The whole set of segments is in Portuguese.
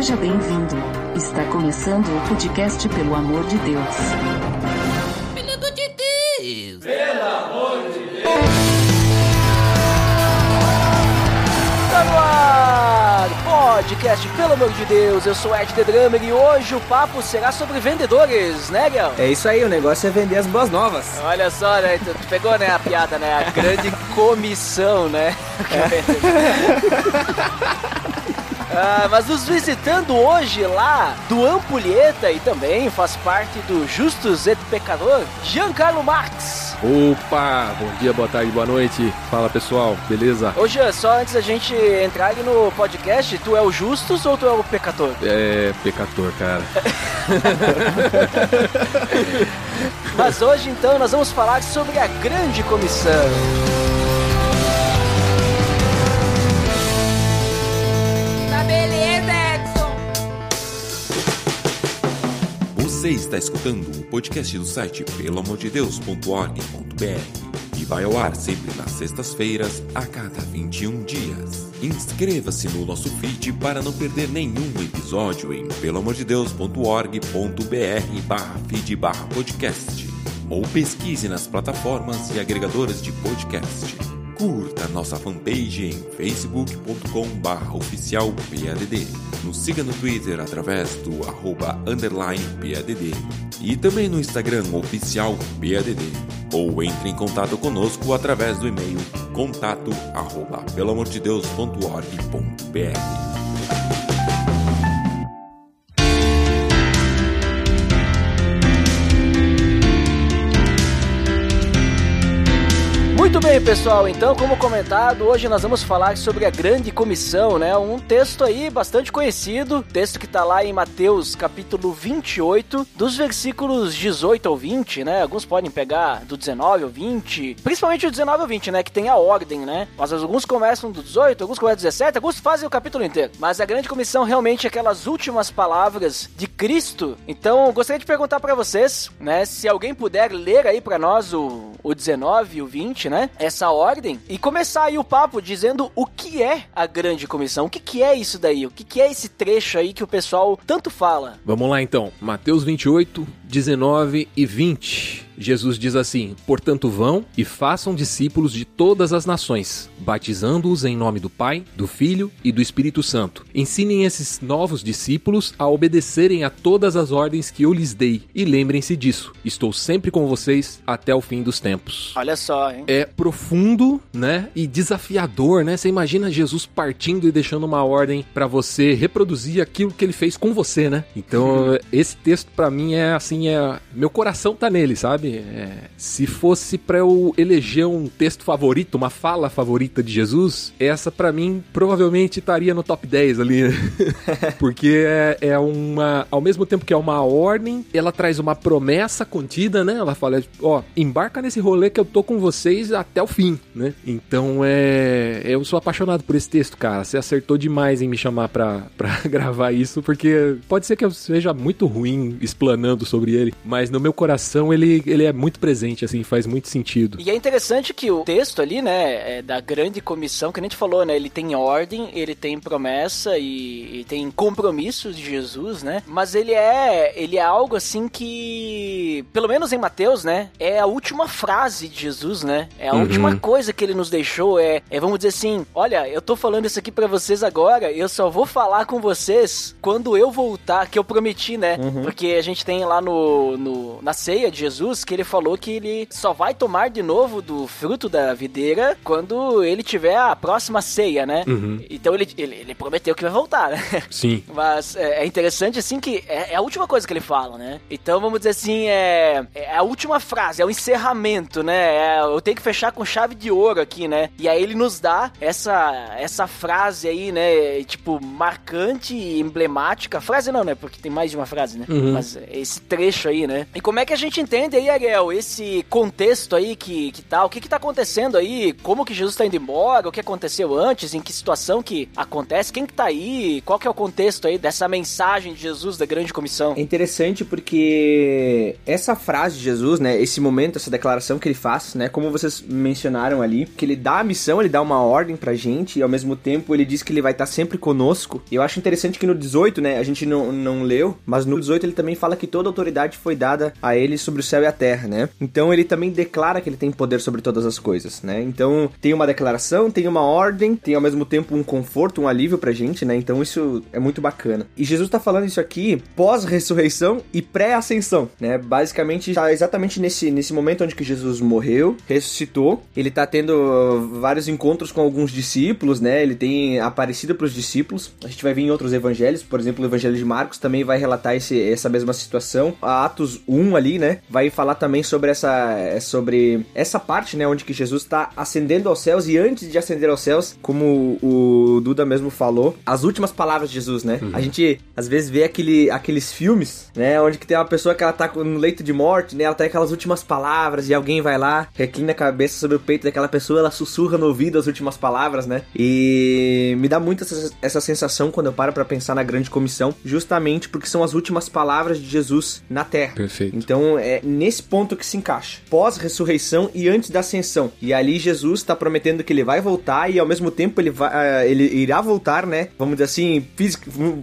Seja bem-vindo. Está começando o podcast Pelo Amor de Deus. Pelo amor de Deus! Tá no ar! Podcast, pelo amor de Deus, eu sou Ed The Drummer e hoje o papo será sobre vendedores, né, Guel? É isso aí, o negócio é vender as boas novas. Olha só, né? Tu, tu pegou, né, a piada, né? A grande comissão, né? Ah, mas nos visitando hoje lá do Ampulheta e também faz parte do Justus et Pecador, Giancarlo Marx. Opa! Bom dia, boa tarde, boa noite. Fala pessoal, beleza? Jean, só antes da gente entrar ali no podcast, tu é o Justus ou tu é o Pecador? É, pecator, cara. Mas hoje então nós vamos falar sobre a grande comissão. Você está escutando o podcast do site pelamordedeus.org.br e vai ao ar sempre nas sextas-feiras, a cada 21 dias. Inscreva-se no nosso feed para não perder nenhum episódio em pelamordedeus.org.br barra feed barra podcast ou pesquise nas plataformas e agregadoras de podcast. Curta nossa fanpage em facebook.com oficial PADD. Nos siga no Twitter através do arroba underline PADD. E também no Instagram oficial PADD. Ou entre em contato conosco através do e-mail contato arroba. Bem, pessoal. Então, como comentado, hoje nós vamos falar sobre a Grande Comissão, né? Um texto aí bastante conhecido, texto que tá lá em Mateus, capítulo 28, dos versículos 18 ao 20, né? Alguns podem pegar do 19 ao 20, principalmente o 19 ao 20, né? Que tem a ordem, né? Mas alguns começam do 18, alguns começam do 17, alguns fazem o capítulo inteiro. Mas a Grande Comissão realmente é aquelas últimas palavras de Cristo. Então, gostaria de perguntar para vocês, né? Se alguém puder ler aí para nós o, o 19 e o 20, né? Essa ordem e começar aí o papo dizendo o que é a grande comissão, o que, que é isso daí, o que, que é esse trecho aí que o pessoal tanto fala. Vamos lá então. Mateus 28, 19 e 20. Jesus diz assim: Portanto, vão e façam discípulos de todas as nações, batizando-os em nome do Pai, do Filho e do Espírito Santo. Ensinem esses novos discípulos a obedecerem a todas as ordens que eu lhes dei, e lembrem-se disso: estou sempre com vocês até o fim dos tempos. Olha só, hein? É profundo, né? E desafiador, né? Você imagina Jesus partindo e deixando uma ordem pra você reproduzir aquilo que ele fez com você, né? Então, esse texto pra mim é assim, é meu coração tá nele, sabe? É, se fosse pra eu eleger um texto favorito, uma fala favorita de Jesus, essa pra mim provavelmente estaria no top 10 ali, né? Porque é, é uma, ao mesmo tempo que é uma ordem, ela traz uma promessa contida, né? Ela fala, ó, embarca nesse rolê que eu tô com vocês até o fim, né? Então é, eu sou apaixonado por esse texto, cara. Você acertou demais em me chamar pra, pra gravar isso, porque pode ser que eu seja muito ruim explanando sobre ele, mas no meu coração ele, ele é muito presente, assim, faz muito sentido. E é interessante que o texto ali, né, é da grande comissão, que a gente falou, né, ele tem ordem, ele tem promessa e, e tem compromissos de Jesus, né, mas ele é, ele é algo assim que, pelo menos em Mateus, né, é a última frase de Jesus, né, é a Uhum. última coisa que ele nos deixou, é, é, vamos dizer assim, olha, eu tô falando isso aqui pra vocês agora, eu só vou falar com vocês quando eu voltar, que eu prometi, né, porque a gente tem lá no, no, na ceia de Jesus que ele falou que ele só vai tomar de novo do fruto da videira quando ele tiver a próxima ceia, né? Uhum. Então ele, ele, ele prometeu que vai voltar, né? Sim. Mas é, é interessante, assim, que é, é a última coisa que ele fala, né? Então, vamos dizer assim, é, é a última frase, é o encerramento, né? É, eu tenho que fechar com chave de ouro aqui, né? E aí ele nos dá essa, essa frase aí, né? Tipo, marcante e emblemática. Frase não, né? Porque tem mais de uma frase, né? Uhum. Mas esse trecho aí, né? E como é que a gente entende aí Ariel, esse contexto aí que, que tá, o que que tá acontecendo aí? Como que Jesus tá indo embora? O que aconteceu antes? Em que situação que acontece? Quem que tá aí? Qual que é o contexto aí dessa mensagem de Jesus da grande comissão? É interessante porque essa frase de Jesus, né, esse momento, essa declaração que ele faz, né, como vocês mencionaram ali, que ele dá a missão, ele dá uma ordem pra gente e ao mesmo tempo ele diz que ele vai estar sempre conosco. E eu acho interessante que no 18, né, a gente não, não leu, mas no 18 ele também fala que toda autoridade foi dada a ele sobre o céu e a terra, né? Então ele também declara que ele tem poder sobre todas as coisas, né? Então tem uma declaração, tem uma ordem, tem ao mesmo tempo um conforto, um alívio pra gente, né? Então isso é muito bacana. E Jesus tá falando isso aqui pós-ressurreição e pré-ascensão, né? Basicamente tá exatamente nesse, nesse momento onde que Jesus morreu, ressuscitou, ele tá tendo vários encontros com alguns discípulos, né? Ele tem aparecido pros discípulos. A gente vai ver em outros evangelhos, por exemplo, o evangelho de Marcos também vai relatar esse, essa mesma situação. A Atos 1 ali, né? Vai falar também sobre essa sobre essa parte, né, onde que Jesus está ascendendo aos céus e antes de ascender aos céus, como o Duda mesmo falou, as últimas palavras de Jesus, né? Uhum. A gente às vezes vê aquele, aqueles filmes, né, onde que tem uma pessoa que ela tá no leito de morte, né? Ela tem aquelas últimas palavras e alguém vai lá, reclina a cabeça sobre o peito daquela pessoa, ela sussurra no ouvido as últimas palavras, né? E me dá muito essa, essa sensação quando eu paro para pensar na grande comissão, justamente porque são as últimas palavras de Jesus na terra. Perfeito. Então é nesse ponto que se encaixa. Pós-ressurreição e antes da ascensão. E ali Jesus está prometendo que ele vai voltar e ao mesmo tempo ele, vai, ah, ele irá voltar, né? Vamos dizer assim,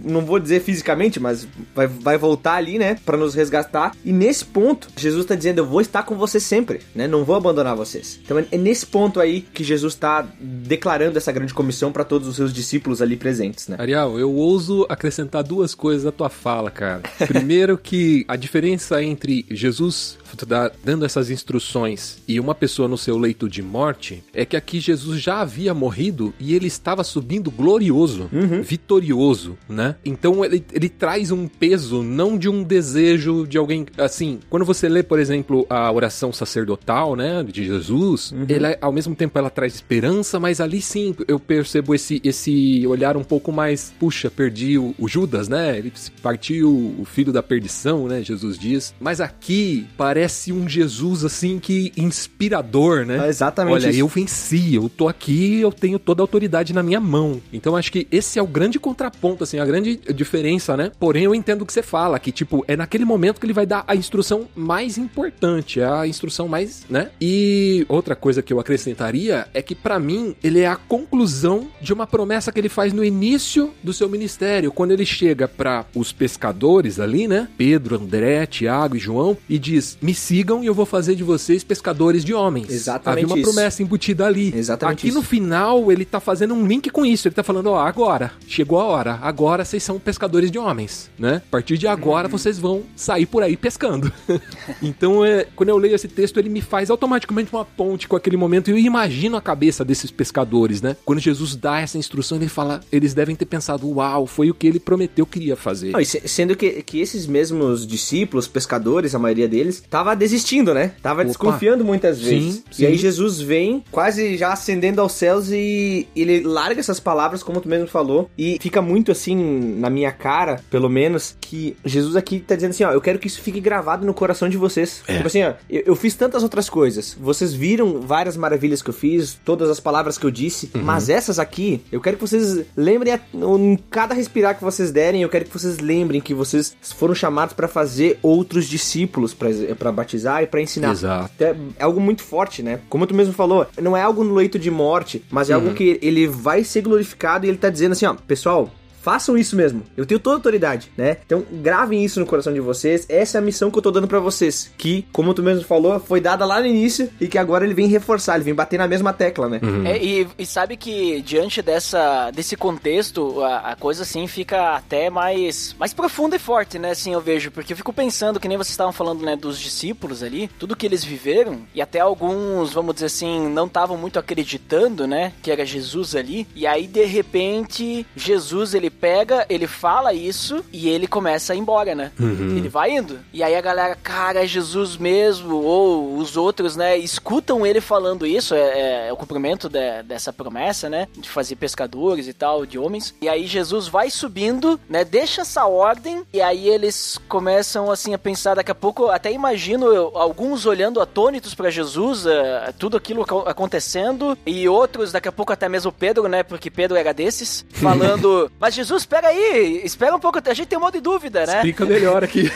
não vou dizer fisicamente, mas vai, vai voltar ali, né? Para nos resgatar. E nesse ponto, Jesus está dizendo: Eu vou estar com vocês sempre, né? Não vou abandonar vocês. Então é nesse ponto aí que Jesus está declarando essa grande comissão para todos os seus discípulos ali presentes, né? Ariel, eu ouso acrescentar duas coisas à tua fala, cara. Primeiro que a diferença entre Jesus dá- dando essas instruções e uma pessoa no seu leito de morte é que aqui Jesus já havia morrido e ele estava subindo glorioso, vitorioso, né? Então ele, ele traz um peso não de um desejo de alguém assim. Quando você lê, por exemplo, a oração sacerdotal, né, de Jesus, ela ao mesmo tempo ela traz esperança, mas ali sim eu percebo esse esse olhar um pouco mais, puxa, perdi o, o Judas, né? Ele partiu o filho da perdição, né? Jesus diz. Mas aqui parece um Jesus assim que inspirador, né? É exatamente Olha, isso. eu venci, eu tô aqui, eu tenho toda a autoridade na minha mão. Então acho que esse é o grande contraponto, assim, a grande diferença, né? Porém, eu entendo o que você fala, que, tipo, é naquele momento que ele vai dar a instrução mais importante, é a instrução mais, né? E outra coisa que eu acrescentaria é que, pra mim, ele é a conclusão de uma promessa que ele faz no início do seu ministério, quando ele chega para os pescadores ali, né? Pedro, André, Tiago e João, e diz: Me sigam e eu vou fazer de vocês pescadores de homens. Exatamente Havia uma isso. promessa embutida ali. Exatamente Aqui isso. no final, ele tá fazendo um link com isso. Ele tá falando, ó, agora, chegou a hora. Agora vocês são pescadores de homens, né? A partir de agora Uhum. vocês vão sair por aí pescando. então, é, quando eu leio esse texto, ele me faz automaticamente uma ponte com aquele momento. E eu imagino a cabeça desses pescadores, né? Quando Jesus dá essa instrução, ele fala, eles devem ter pensado, uau, foi o que ele prometeu que iria fazer. Não, se- sendo que, que esses mesmos discípulos, pescadores, a maioria deles, tava desistindo, né? Tava Opa. desconfiando muitas vezes. Sim, E sim. aí Jesus vem, quase já ascendendo aos céus e ele larga essas palavras, como tu mesmo falou, e fica muito assim na minha cara, pelo menos, que Jesus aqui tá dizendo assim, ó, eu quero que isso fique gravado no coração de vocês. Tipo assim, ó, eu, eu fiz tantas outras coisas, vocês viram várias maravilhas que eu fiz, todas as palavras que eu disse, mas essas aqui, eu quero que vocês lembrem a, em cada respirar que vocês derem, eu quero que vocês lembrem que vocês foram chamados pra fazer outros discípulos pra pra batizar e pra ensinar. Exato. É é algo muito forte, né? Como tu mesmo falou, não é algo no leito de morte, mas é algo que ele vai ser glorificado e ele tá dizendo assim, ó, pessoal, Façam isso mesmo. Eu tenho toda a autoridade, né? Então, gravem isso no coração de vocês. Essa é a missão que eu tô dando pra vocês. Que, como tu mesmo falou, foi dada lá no início e que agora ele vem reforçar, ele vem bater na mesma tecla, né? Uhum. É, e, e sabe que diante dessa, desse contexto, a, a coisa assim fica até mais, mais profunda e forte, né? Assim eu vejo, porque eu fico pensando, que nem vocês estavam falando, né, dos discípulos ali, tudo que eles viveram, e até alguns, vamos dizer assim, não estavam muito acreditando, né, que era Jesus ali, e aí de repente Jesus ele ele pega, ele fala isso e ele começa a ir embora, né? Ele vai indo. E aí a galera, cara, é Jesus mesmo. Ou os outros, né, escutam ele falando isso. É, é o cumprimento de- dessa promessa, né? De fazer pescadores e tal, de homens. E aí Jesus vai subindo, né? Deixa essa ordem. E aí eles começam, assim, a pensar. Daqui a pouco, até imagino eu, alguns olhando atônitos pra Jesus, é, tudo aquilo aco- acontecendo. E outros, daqui a pouco, até mesmo Pedro, né? Porque Pedro era desses, falando: Mas Jesus, espera aí, espera um pouco, a gente tem um monte de dúvida, né? Explica melhor aqui.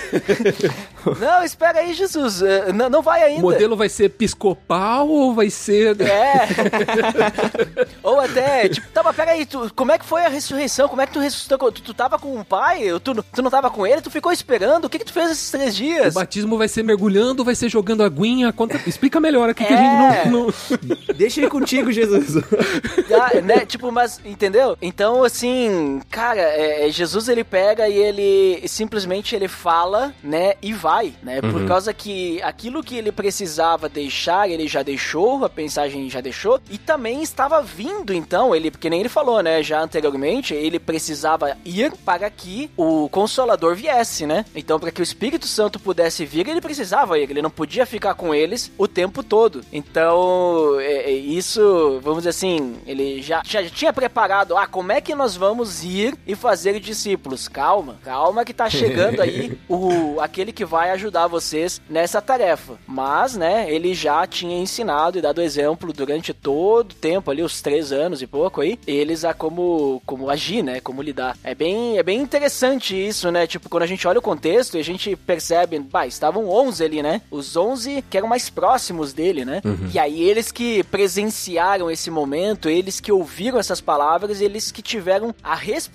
Não, espera aí, Jesus, é, não, não vai O ainda. modelo vai ser episcopal ou vai ser. É. Ou até, tipo, tá, mas peraí, tu, como é que foi a ressurreição? Como é que tu ressuscitou? Tu, tu tava com o pai? Tu, tu não tava com ele? Tu ficou esperando? O que que tu fez esses três O dias? batismo vai ser mergulhando, vai ser jogando aguinha. Conta... Explica melhor aqui que a É. gente não. não- Deixa ele contigo, Jesus. Ah, né? Tipo, mas, entendeu? Então, assim, cara, é, é, Jesus ele pega e ele simplesmente ele fala, né, e vai, né? Por causa que aquilo que ele precisava deixar, ele já deixou, a mensagem já deixou, e também estava vindo, então, ele, porque nem ele falou, né, já anteriormente, ele precisava ir para que o Consolador viesse, né? Então, para que o Espírito Santo pudesse vir, ele precisava ir, ele não podia ficar com eles o tempo todo. Então, é, é, isso, vamos dizer assim, ele já, já tinha preparado, ah, como é que nós vamos ir e fazer discípulos? Calma, calma que tá chegando aí o aquele que vai ajudar vocês nessa tarefa. Mas, né, ele já tinha ensinado e dado exemplo durante todo o tempo ali, os três anos e pouco aí, eles a como, como agir, né, como lidar. É bem, é bem interessante isso, né, tipo, quando a gente olha o contexto e a gente percebe, bah, estavam 11 ali, né, os 11 que eram mais próximos dele, né, e aí eles que presenciaram esse momento, eles que ouviram essas palavras, eles que tiveram a responsabilidade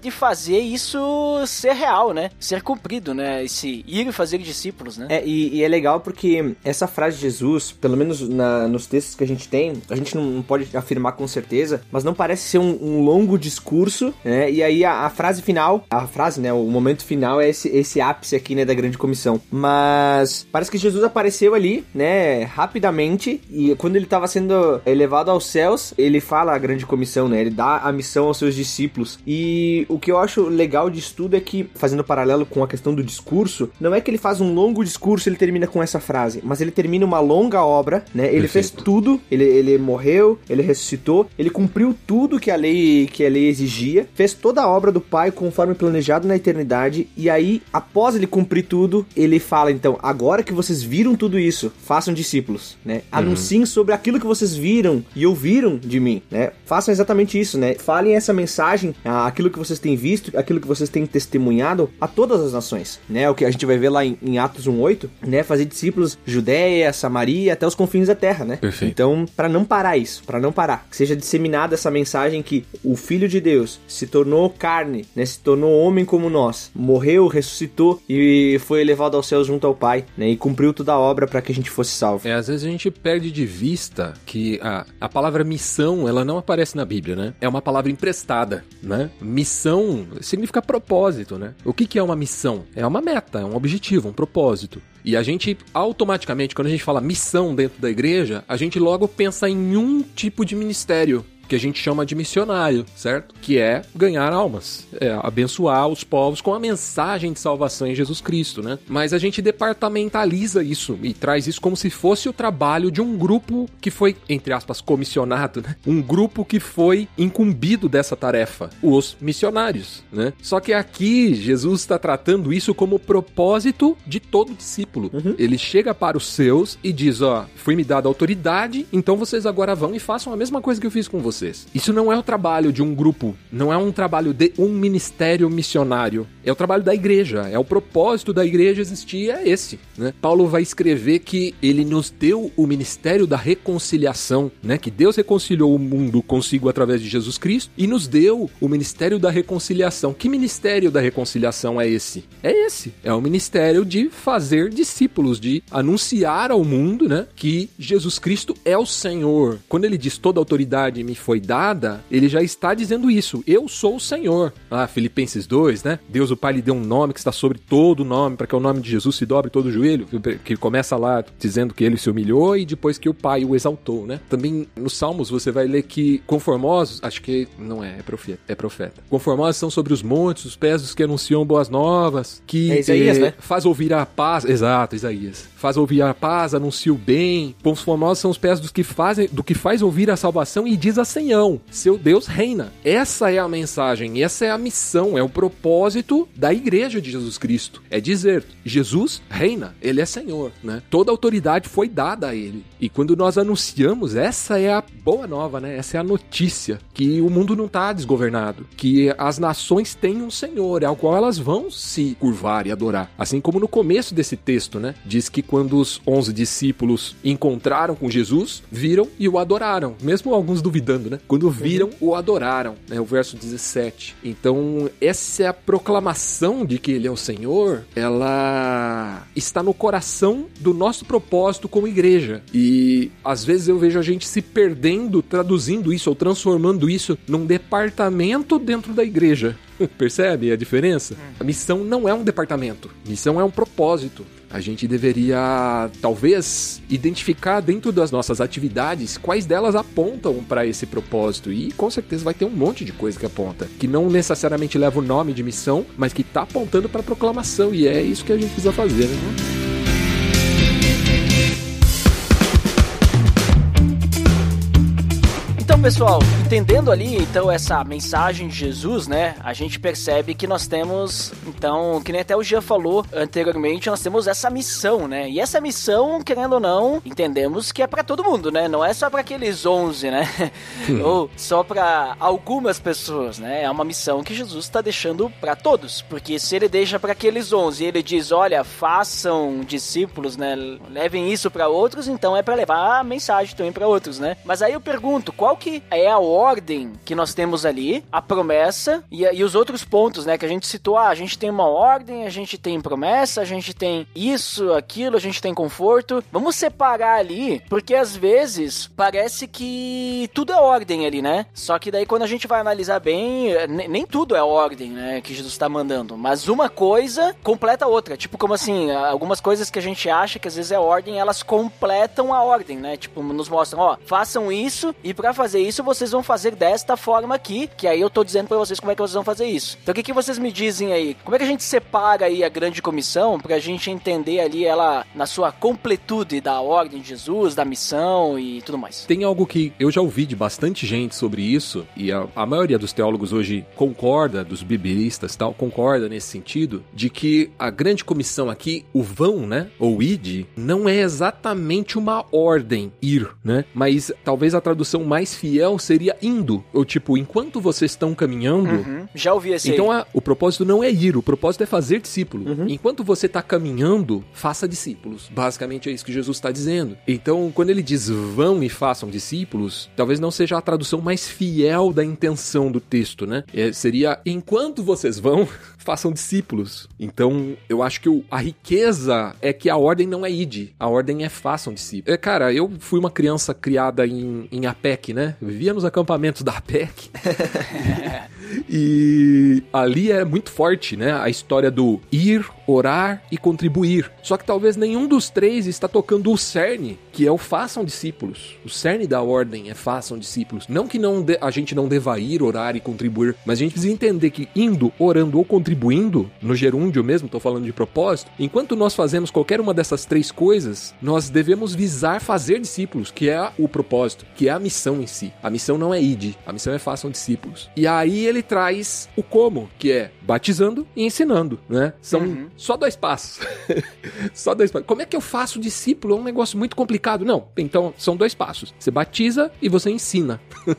de fazer isso ser real, né, ser cumprido, né, esse ir e fazer discípulos, né. É, e, e é legal porque essa frase de Jesus, pelo menos na- nos textos que a gente tem, a gente não, não pode afirmar com certeza, mas não parece ser um, um longo discurso, né? E aí a, a frase final, a frase, né? O momento final é esse, esse ápice aqui, né? Da grande comissão. Mas parece que Jesus apareceu ali, né? Rapidamente, e quando ele estava sendo elevado aos céus, ele fala a grande comissão, né? Ele dá a missão aos seus discípulos. E o que eu acho legal disso tudo é que, fazendo paralelo com a questão do discurso, não é que ele faz um longo discurso e ele termina com essa frase, mas ele termina uma longa obra, né? Ele fez Perfeito. tudo, ele, ele morreu, ele ressuscitou, ele cumpriu tudo que a lei que a lei exigia, fez toda a obra do Pai conforme planejado na eternidade, e aí, após ele cumprir tudo, ele fala então, agora que vocês viram tudo isso, façam discípulos, né? Anunciem sobre aquilo que vocês viram e ouviram de mim, né? Façam exatamente isso, né? Falem essa mensagem, ah, aquilo que vocês têm visto, aquilo que vocês têm testemunhado a todas as nações, né? O que a gente vai ver lá em, em Atos 1:8, né? Fazer discípulos Judéia, Samaria, até os confins da terra, né? Perfeito. Então, para não parar isso, para não parar, que seja disseminada essa mensagem que o Filho de Deus se tornou carne, né? Se tornou homem como nós, morreu, ressuscitou e foi elevado aos céus junto ao Pai, né? E cumpriu toda a obra para que a gente fosse salvo. É, às vezes a gente perde de vista que a, a palavra missão, ela não aparece na Bíblia, né? É uma palavra emprestada, né? Missão significa propósito, né? O que, que é uma missão? É uma meta, é um objetivo, um propósito. E a gente, automaticamente, quando a gente fala missão dentro da igreja, a gente logo pensa em um tipo de ministério. Que a gente chama de missionário, certo? Que é ganhar almas, é abençoar os povos com a mensagem de salvação em Jesus Cristo, né? Mas a gente departamentaliza isso e traz isso como se fosse o trabalho de um grupo que foi, entre aspas, comissionado, né? Um grupo que foi incumbido dessa tarefa, os missionários, né? Só que aqui Jesus está tratando isso como propósito de todo discípulo. Ele chega para os seus e diz: Ó, foi me dada autoridade, então vocês agora vão e façam a mesma coisa que eu fiz com vocês. Isso não é o trabalho de um grupo, não é um trabalho de um ministério missionário. É o trabalho da igreja, é o propósito da igreja existir, é esse. Né? Paulo vai escrever que ele nos deu o ministério da reconciliação, né? Que Deus reconciliou o mundo consigo através de Jesus Cristo e nos deu o ministério da reconciliação. Que ministério da reconciliação é esse? É esse. É o ministério de fazer discípulos, de anunciar ao mundo, né? Que Jesus Cristo é o Senhor. Quando ele diz toda autoridade me foi foi dada, ele já está dizendo isso. Eu sou o Senhor. Ah, Filipenses 2, né? Deus o Pai lhe deu um nome que está sobre todo o nome, para que o nome de Jesus se dobre todo o joelho. Que começa lá dizendo que ele se humilhou e depois que o Pai o exaltou, né? Também nos Salmos você vai ler que conformosos, acho que não é, é profeta, é profeta. Conformosos são sobre os montes, os pés dos que anunciam boas novas, que É Isaías, eh, né? faz ouvir a paz. Exato, Isaías. Faz ouvir a paz, anuncia o bem. Conformosos são os pés dos que fazem, do que faz ouvir a salvação e diz a Senhão: seu Deus reina. Essa é a mensagem, essa é a missão, é o propósito da igreja de Jesus Cristo. É dizer, Jesus reina, ele é Senhor, né? Toda autoridade foi dada a ele. E quando nós anunciamos, essa é a boa nova, né? Essa é a notícia que o mundo não está desgovernado, que as nações têm um Senhor, ao qual elas vão se curvar e adorar. Assim como no começo desse texto, né? Diz que quando os 11 discípulos encontraram com Jesus, viram e o adoraram, mesmo alguns duvidando, né? Quando viram, o adoraram, né? O verso 17. Então, essa é a proclamação de que ele é o Senhor, ela está no coração do nosso propósito como igreja. E às vezes eu vejo a gente se perdendo traduzindo isso ou transformando isso num departamento dentro da igreja. Percebe a diferença? A missão não é um departamento, missão é um propósito. A gente deveria, talvez, identificar dentro das nossas atividades quais delas apontam para esse propósito. E com certeza vai ter um monte de coisa que aponta, que não necessariamente leva o nome de missão, mas que está apontando para proclamação. E é isso que a gente precisa fazer, né? Pessoal, entendendo ali então essa mensagem de Jesus, né? A gente percebe que nós temos, então, que nem até o Jean falou anteriormente, nós temos essa missão, né? E essa missão, querendo ou não, entendemos que é para todo mundo, né? Não é só para aqueles 11, né? ou só para algumas pessoas, né? É uma missão que Jesus está deixando para todos, porque se ele deixa para aqueles 11 e ele diz, olha, façam discípulos, né? Levem isso para outros, então é para levar a mensagem também para outros, né? Mas aí eu pergunto, qual que é a ordem que nós temos ali, a promessa e, e os outros pontos, né? Que a gente citou, ah, a gente tem uma ordem, a gente tem promessa, a gente tem isso, aquilo, a gente tem conforto. Vamos separar ali, porque às vezes parece que tudo é ordem ali, né? Só que daí quando a gente vai analisar bem, ne- nem tudo é ordem, né? Que Jesus está mandando, mas uma coisa completa a outra. Tipo, como assim, algumas coisas que a gente acha que às vezes é ordem, elas completam a ordem, né? Tipo, nos mostram, ó, façam isso e pra fazer isso vocês vão fazer desta forma aqui, que aí eu tô dizendo pra vocês como é que vocês vão fazer isso. Então o que, que vocês me dizem aí? Como é que a gente separa aí a grande comissão pra gente entender ali ela na sua completude da ordem de Jesus, da missão e tudo mais? Tem algo que eu já ouvi de bastante gente sobre isso, e a, a maioria dos teólogos hoje concorda, dos biblistas tal, concorda nesse sentido, de que a grande comissão aqui, o vão, né, ou id, não é exatamente uma ordem, ir, né, mas talvez a tradução mais fiel seria indo, ou tipo, enquanto vocês estão caminhando, Uhum. Já ouvi esse então a- o propósito não é ir, o propósito é fazer discípulo. Enquanto você está caminhando, faça discípulos. Basicamente é isso que Jesus está dizendo. Então, quando ele diz vão e façam discípulos, talvez não seja a tradução mais fiel da intenção do texto, né? É, seria enquanto vocês vão, façam discípulos. Então, eu acho que o- a riqueza é que a ordem não é ide, a ordem é façam discípulos. É, cara, eu fui uma criança criada em, em APEC, né? Vivia nos acampamentos da APEC. E ali é muito forte, né? A história do ir, orar e contribuir. Só que talvez nenhum dos três está tocando o cerne, que é o façam discípulos. O cerne da ordem é façam discípulos. Não que não a gente não deva ir, orar e contribuir, mas a gente precisa entender que indo, orando ou contribuindo, no gerúndio mesmo, tô falando de propósito, enquanto nós fazemos qualquer uma dessas três coisas, nós devemos visar fazer discípulos, que é o propósito, que é a missão em si. A missão não é ide, a missão é façam discípulos. E aí ele traz o como, que é batizando e ensinando, né? São só dois passos. só dois passos. Como é que eu faço discípulo? É um negócio muito complicado. Não, então são dois passos. Você batiza e você ensina.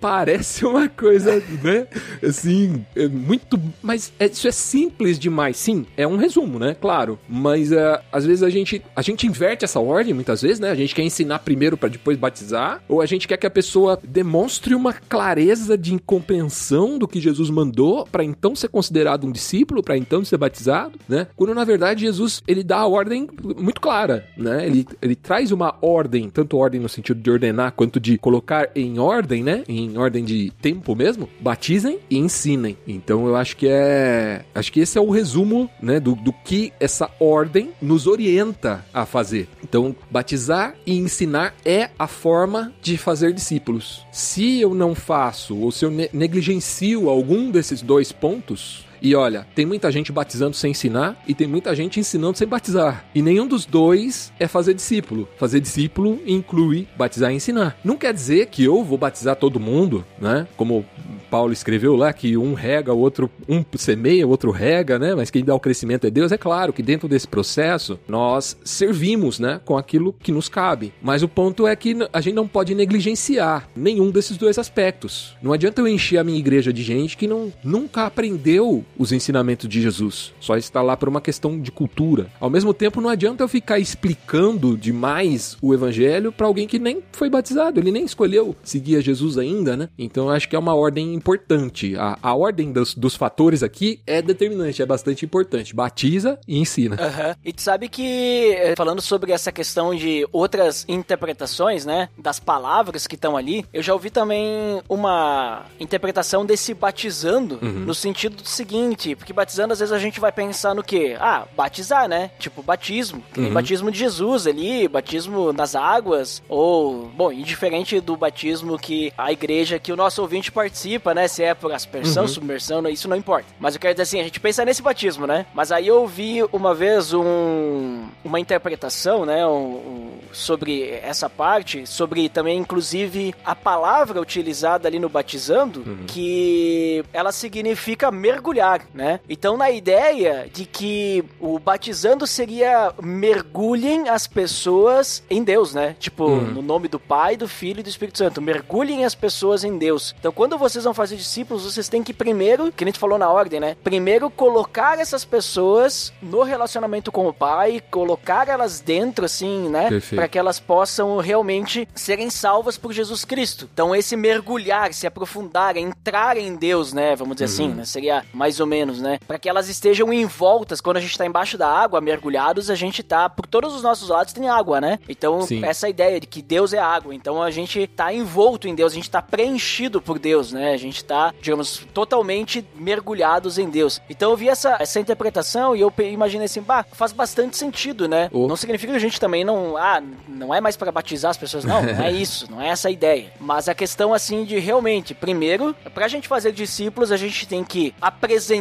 Parece uma coisa, né? Assim, é muito. Mas é- isso é simples demais. Sim, é um resumo, né? Claro. Mas é, às vezes a gente, a gente inverte essa ordem, muitas vezes, né? A gente quer ensinar primeiro para depois batizar. Ou a gente quer que a pessoa demonstre uma clareza de compreensão do que Jesus mandou para então ser considerado um discípulo para então ser batizado, né? Quando na verdade Jesus ele dá a ordem muito clara, né? Ele, ele traz uma ordem, tanto ordem no sentido de ordenar quanto de colocar em ordem, né? Em ordem de tempo mesmo. Batizem e ensinem. Então eu acho que é, acho que esse é o resumo, né? Do, do que essa ordem nos orienta a fazer. Então batizar e ensinar é a forma de fazer discípulos. Se eu não faço ou se eu ne negligencio algum desses dois pontos, Adiós. E olha, tem muita gente batizando sem ensinar e tem muita gente ensinando sem batizar. E nenhum dos dois é fazer discípulo. Fazer discípulo inclui batizar e ensinar. Não quer dizer que eu vou batizar todo mundo, né? Como Paulo escreveu lá que um rega, o outro um semeia, o outro rega, né? Mas quem dá o crescimento é Deus. É claro que dentro desse processo nós servimos, né, com aquilo que nos cabe. Mas o ponto é que a gente não pode negligenciar nenhum desses dois aspectos. Não adianta eu encher a minha igreja de gente que não nunca aprendeu os ensinamentos de Jesus. Só está lá por uma questão de cultura. Ao mesmo tempo, não adianta eu ficar explicando demais o evangelho para alguém que nem foi batizado, ele nem escolheu seguir a Jesus ainda, né? Então eu acho que é uma ordem importante. A, a ordem dos, dos fatores aqui é determinante, é bastante importante. Batiza e ensina. Uhum. E tu sabe que, eh, falando sobre essa questão de outras interpretações, né, das palavras que estão ali, eu já ouvi também uma interpretação desse batizando uhum. no sentido do seguinte, porque batizando às vezes a gente vai pensar no quê? Ah, batizar, né? Tipo, batismo. Uhum. Batismo de Jesus ali, batismo nas águas, ou, bom, indiferente do batismo que a igreja, que o nosso ouvinte participa, né? Se é por aspersão, uhum. submersão, isso não importa. Mas eu quero dizer assim, a gente pensa nesse batismo, né? Mas aí eu ouvi uma vez um, uma interpretação, né? Um, um, sobre essa parte, sobre também, inclusive, a palavra utilizada ali no batizando, uhum. que ela significa mergulhar, né? Então, na ideia de que o batizando seria mergulhem as pessoas em Deus, né? Tipo, uhum. no nome do Pai, do Filho e do Espírito Santo. Mergulhem as pessoas em Deus. Então, quando vocês vão fazer discípulos, vocês têm que primeiro, que a gente falou na ordem, né? Primeiro colocar essas pessoas no relacionamento com o Pai, colocar elas dentro, assim, né? Para que elas possam realmente serem salvas por Jesus Cristo. Então, esse mergulhar, se aprofundar, entrar em Deus, né? Vamos dizer assim, uhum. assim, né? Seria mais ou menos, né? Para que elas estejam envoltas. Quando a gente tá embaixo da água, mergulhados, a gente tá. Por todos os nossos lados tem água, né? Então, Sim. essa ideia de que Deus é água. Então, a gente tá envolto em Deus, a gente tá preenchido por Deus, né? A gente tá, digamos, totalmente mergulhados em Deus. Então, eu vi essa, essa interpretação e eu imaginei assim, bah, faz bastante sentido, né? Oh. Não significa que a gente também não. Ah, não é mais para batizar as pessoas. Não, não é isso. Não é essa a ideia. Mas a questão, assim, de realmente, primeiro, pra gente fazer discípulos, a gente tem que apresentar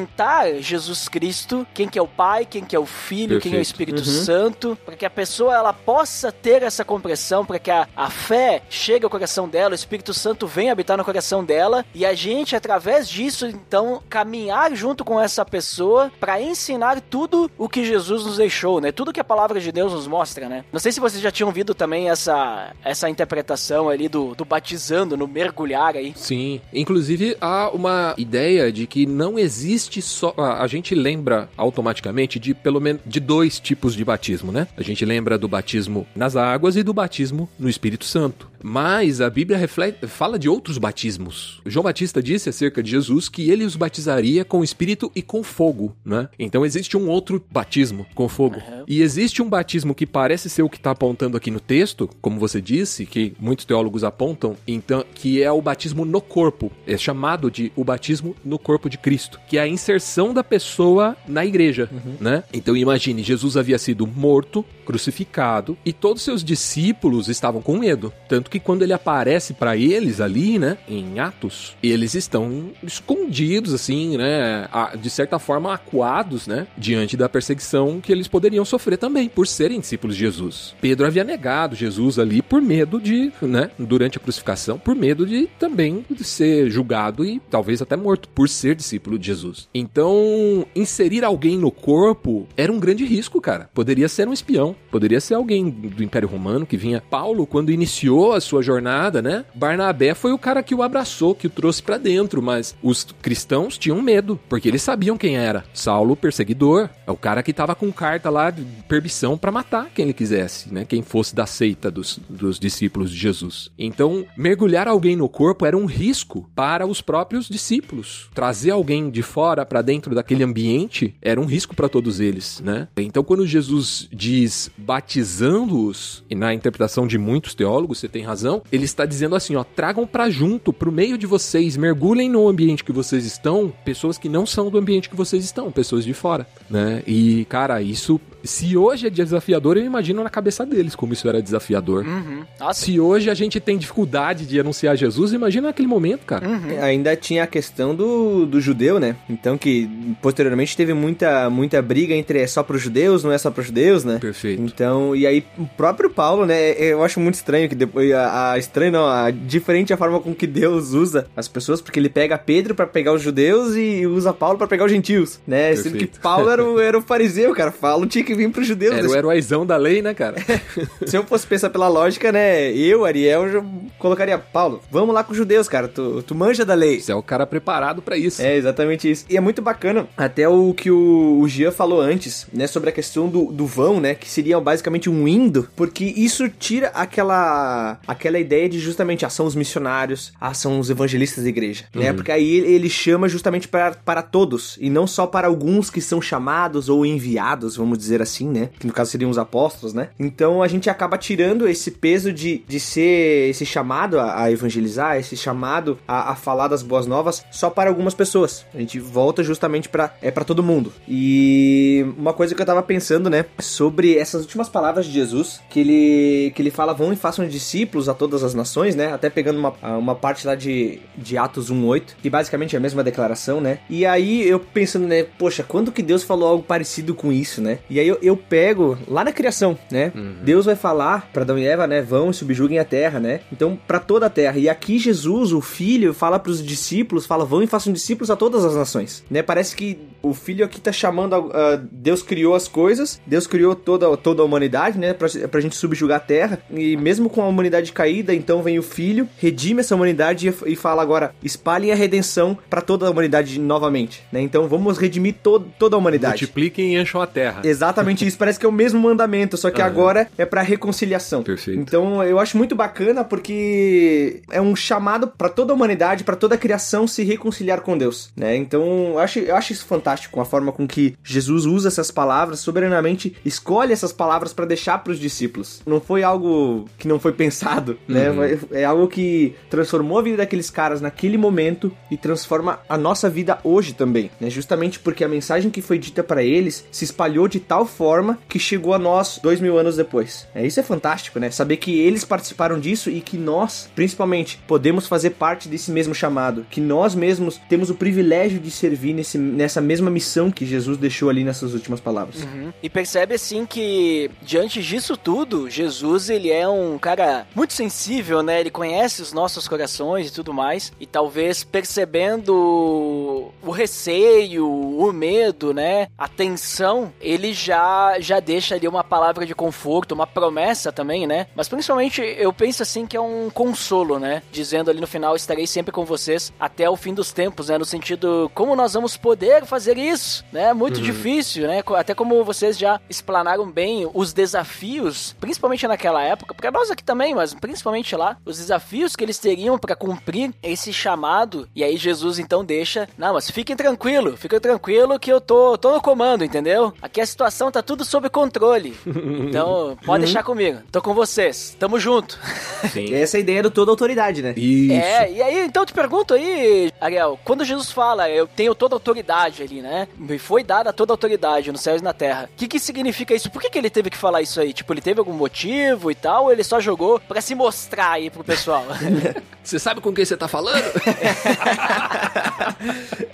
Jesus Cristo, quem que é o Pai, quem que é o Filho, Perfeito. quem é o Espírito uhum. Santo, para que a pessoa ela possa ter essa compreensão, para que a, a fé chegue ao coração dela, o Espírito Santo venha habitar no coração dela e a gente através disso então caminhar junto com essa pessoa para ensinar tudo o que Jesus nos deixou, né? Tudo que a palavra de Deus nos mostra, né? Não sei se vocês já tinham ouvido também essa essa interpretação ali do, do batizando, no mergulhar aí. Sim, inclusive há uma ideia de que não existe só. A, gente lembra automaticamente de pelo menos de dois tipos de batismo, né? A gente lembra do batismo nas águas e do batismo no Espírito Santo. Mas a Bíblia reflete, fala de outros batismos. João Batista disse acerca de Jesus que ele os batizaria com espírito e com fogo, né? Então existe um outro batismo com fogo. Uhum. E existe um batismo que parece ser o que está apontando aqui no texto, como você disse, que muitos teólogos apontam, então que é o batismo no corpo. É chamado de o batismo no corpo de Cristo, que é a inserção da pessoa na igreja, uhum. né? Então imagine, Jesus havia sido morto, crucificado e todos seus discípulos estavam com medo, tanto que quando ele aparece para eles ali, né, em Atos, eles estão escondidos assim, né, de certa forma acuados, né, diante da perseguição que eles poderiam sofrer também por serem discípulos de Jesus. Pedro havia negado Jesus ali por medo de, né, durante a crucificação, por medo de também ser julgado e talvez até morto por ser discípulo de Jesus. Então, inserir alguém no corpo era um grande risco, cara. Poderia ser um espião, poderia ser alguém do Império Romano que vinha. Paulo, quando iniciou sua jornada, né? Barnabé foi o cara que o abraçou, que o trouxe para dentro, mas os cristãos tinham medo, porque eles sabiam quem era. Saulo, perseguidor, é o cara que tava com carta lá permissão para matar quem ele quisesse, né? Quem fosse da seita dos, dos discípulos de Jesus. Então, mergulhar alguém no corpo era um risco para os próprios discípulos. Trazer alguém de fora para dentro daquele ambiente era um risco para todos eles, né? Então, quando Jesus diz batizando-os, e na interpretação de muitos teólogos, você tem razão, ele está dizendo assim, ó, tragam para junto, pro meio de vocês, mergulhem no ambiente que vocês estão, pessoas que não são do ambiente que vocês estão, pessoas de fora, né? E, cara, isso se hoje é desafiador, eu imagino na cabeça deles como isso era desafiador. Uhum. Nossa. Se hoje a gente tem dificuldade de anunciar Jesus, imagina naquele momento, cara. Uhum. Ainda tinha a questão do, do judeu, né? Então que posteriormente teve muita, muita briga entre é só pros judeus, não é só pros judeus, né? Perfeito. Então, e aí o próprio Paulo, né? Eu acho muito estranho que depois a, a estranho não, a diferente a forma com que Deus usa as pessoas, porque ele pega Pedro pra pegar os judeus e usa Paulo pra pegar os gentios, né? Sendo que Perfeito. Paulo era o, era o fariseu, cara. Paulo tinha que vir pros judeus. Era o heróizão da lei, né, cara? Se eu fosse pensar pela lógica, né? Eu, Ariel, já colocaria Paulo, vamos lá com os judeus, cara. Tu, tu manja da lei. Você é o cara preparado pra isso. É, exatamente isso. E é muito bacana até o que o, o Gian falou antes, né? Sobre a questão do, do vão, né? Que seria basicamente um indo, porque isso tira aquela aquela ideia de justamente, ah, são os missionários, ah, são os evangelistas da igreja, né? Porque aí ele, ele chama justamente para, para todos, e não só para alguns que são chamados ou enviados, vamos dizer assim, né? Que no caso seriam os apóstolos, né? Então a gente acaba tirando esse peso de, de ser esse chamado a, a evangelizar, esse chamado a, a falar das boas novas só para algumas pessoas. A gente volta justamente para é para todo mundo. E uma coisa que eu tava pensando, né, sobre essas últimas palavras de Jesus, que ele que ele fala vão e façam discípulos a todas as nações, né? Até pegando uma, uma parte lá de, de Atos 1:8, que basicamente é a mesma declaração, né? E aí eu pensando, né, poxa, quando que Deus falou algo parecido com isso, né? E aí eu, eu pego lá na criação, né? Deus vai falar para Adão e Eva, né, vão e subjuguem a terra, né? Então, para toda a terra. E aqui Jesus, o filho, fala para os discípulos, fala: "Vão e façam discípulos a todas as nações", né? Parece que o filho aqui tá chamando a, a- Deus criou as coisas, Deus criou toda, toda a humanidade, né, pra, pra gente subjugar a terra. E mesmo com a humanidade caída, então vem o filho, redime essa humanidade e, e fala agora: "Espalhem a redenção para toda a humanidade novamente", né? Então, vamos redimir to, toda a humanidade. Multipliquem e encham a terra. Exatamente isso, parece que é o mesmo mandamento, só que Aham. agora é pra reconciliação. Perfeito. Então eu acho muito bacana porque é um chamado pra toda a humanidade, pra toda a criação se reconciliar com Deus, né? Então eu acho, eu acho isso fantástico, a forma com que Jesus usa essas palavras, soberanamente escolhe essas palavras pra deixar pros discípulos. Não foi algo que não foi pensado, né? Uhum. É algo que transformou a vida daqueles caras naquele momento e transforma a nossa vida hoje também, né? Justamente porque a mensagem que foi dita pra eles se espalhou de tal forma que chegou a nós dois mil anos depois. É, isso é fantástico, né? Saber que eles participaram disso e que nós, principalmente, podemos fazer parte desse mesmo chamado. Que nós mesmos temos o privilégio de servir nesse, nessa mesma missão que Jesus deixou ali nessas últimas palavras. Uhum. E percebe assim que diante disso tudo, Jesus ele é um cara muito sensível, né? Ele conhece os nossos corações e tudo mais. E talvez percebendo o receio, o medo, né? A tensão, ele já já deixa ali uma palavra de conforto, uma promessa também, né? Mas principalmente eu penso assim que é um consolo, né? Dizendo ali no final estarei sempre com vocês até o fim dos tempos, né? No sentido como nós vamos poder fazer isso, né? Muito difícil, né? Até como vocês já explanaram bem os desafios, principalmente naquela época, para nós aqui também, mas principalmente lá, os desafios que eles teriam para cumprir esse chamado. E aí Jesus então deixa, não, mas fiquem tranquilo, fiquem tranquilo que eu tô, tô no comando, entendeu? Aqui a situação tá tudo sob controle. Então, pode deixar comigo. Tô com vocês. Tamo junto. Sim. Essa é a ideia do toda autoridade, né? Isso. É, e aí, então eu te pergunto aí, Ariel, quando Jesus fala, eu tenho toda autoridade ali, né? Me foi dada toda autoridade nos céus e na terra. O que que significa isso? Por que que ele teve que falar isso aí? Tipo, ele teve algum motivo e tal, ou ele só jogou pra se mostrar aí pro pessoal? Você sabe com quem você tá falando?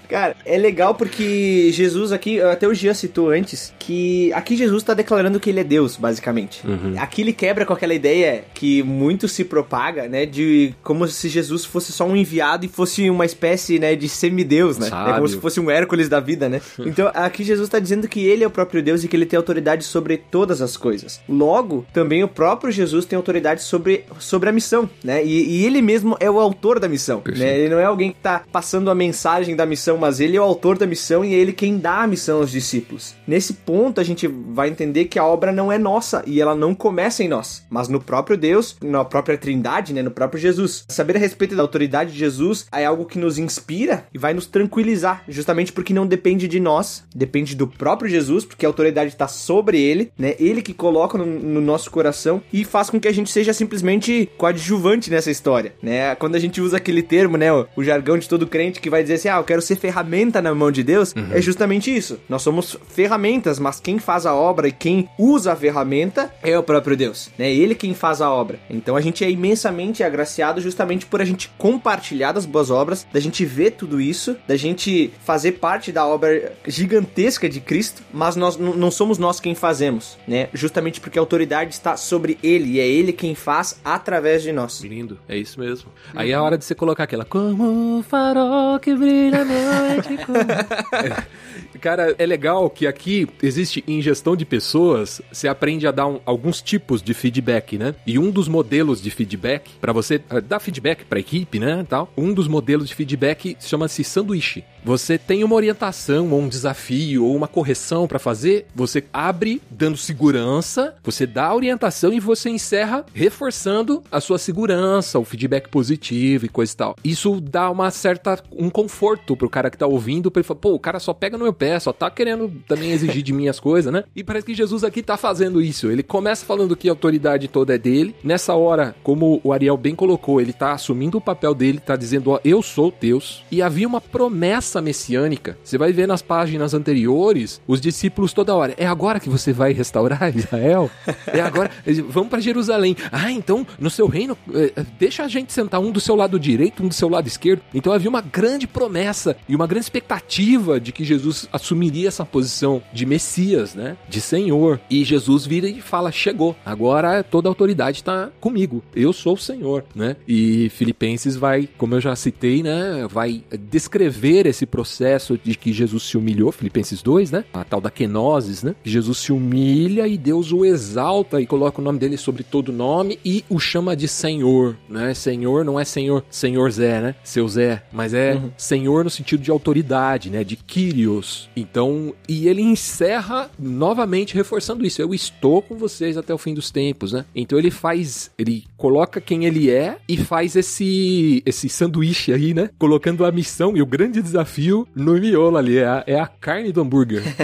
Cara, é legal porque Jesus aqui, até o Jean citou antes, que aqui Jesus tá declarando que ele é Deus, basicamente. Aqui ele quebra com aquela ideia que muito se propaga, né, de como se Jesus fosse só um enviado e fosse uma espécie, né, de semideus, né? É como se fosse um Hércules da vida, né? Então, aqui Jesus tá dizendo que ele é o próprio Deus e que ele tem autoridade sobre todas as coisas. Logo, também o próprio Jesus tem autoridade sobre, sobre a missão, né? E, e ele mesmo é o autor da missão, Perfeito. né? Ele não é alguém que tá passando a mensagem da missão missão, mas ele é o autor da missão e é ele quem dá a missão aos discípulos. Nesse ponto, a gente vai entender que a obra não é nossa e ela não começa em nós, mas no próprio Deus, na própria Trindade, né, no próprio Jesus. Saber a respeito da autoridade de Jesus é algo que nos inspira e vai nos tranquilizar, justamente porque não depende de nós, depende do próprio Jesus, porque a autoridade está sobre ele, né? Ele que coloca no, no nosso coração e faz com que a gente seja simplesmente coadjuvante nessa história, né? Quando a gente usa aquele termo, né, o, o jargão de todo crente que vai dizer assim: "Ah, eu quero ser ferramenta na mão de Deus", é justamente isso. Nós somos ferramentas, mas quem faz a obra e quem usa a ferramenta é o próprio Deus, né? Ele quem faz a obra. Então a gente é imensamente agraciado justamente por a gente compartilhar das boas obras, da gente ver tudo isso, da gente fazer parte da obra gigantesca de Cristo, mas nós não somos nós quem fazemos, né? Justamente porque a autoridade está sobre ele e é ele quem faz através de nós. Lindo, é isso mesmo. Aí é a hora de você colocar aquela Como o farol que brilha à É. Cara, é legal que aqui existe em gestão de pessoas, você aprende a dar um- alguns tipos de feedback, né? E um dos modelos de feedback, pra você eh, dar feedback pra equipe, né, tal, um dos modelos de feedback chama-se sanduíche. Você tem uma orientação ou um desafio ou uma correção pra fazer, você abre dando segurança, você dá a orientação e você encerra reforçando a sua segurança, o feedback positivo e coisa e tal. Isso dá uma certa um conforto pro cara que tá ouvindo, pra ele falar, pô, o cara só pega no meu pé, só tá querendo também exigir de mim as coisas, né? E parece que Jesus aqui tá fazendo isso. Ele começa falando que a autoridade toda é dele. Nessa hora, como o Ariel bem colocou, ele tá assumindo o papel dele, tá dizendo, ó, eu sou Deus. E havia uma promessa messiânica. Você vai ver nas páginas anteriores, os discípulos toda hora, é agora que você vai restaurar Israel? É agora, vamos pra Jerusalém. Ah, então, no seu reino, eh, deixa a gente sentar um do seu lado direito, um do seu lado esquerdo. Então havia uma grande promessa e uma grande expectativa de que Jesus assumiria essa posição de Messias, né? De Senhor. E Jesus vira e fala: chegou. Agora toda a autoridade está comigo. Eu sou o Senhor, né? E Filipenses vai, como eu já citei, né? Vai descrever esse processo de que Jesus se humilhou, Filipenses 2, né? A tal da kenosis, né? Que Jesus se humilha e Deus o exalta e coloca o nome dele sobre todo nome e o chama de Senhor, né? Senhor não é Senhor, Senhor Zé, né? Seu Zé, mas é Senhor no sentido de autoridade, né? De Kyrios. Então, e ele encerra novamente reforçando isso. Eu estou com vocês até o fim dos tempos, né? Então ele faz, ele coloca quem ele é e faz esse esse sanduíche aí, né? Colocando a missão e o grande desafio no miolo ali, é a, é a carne do hambúrguer.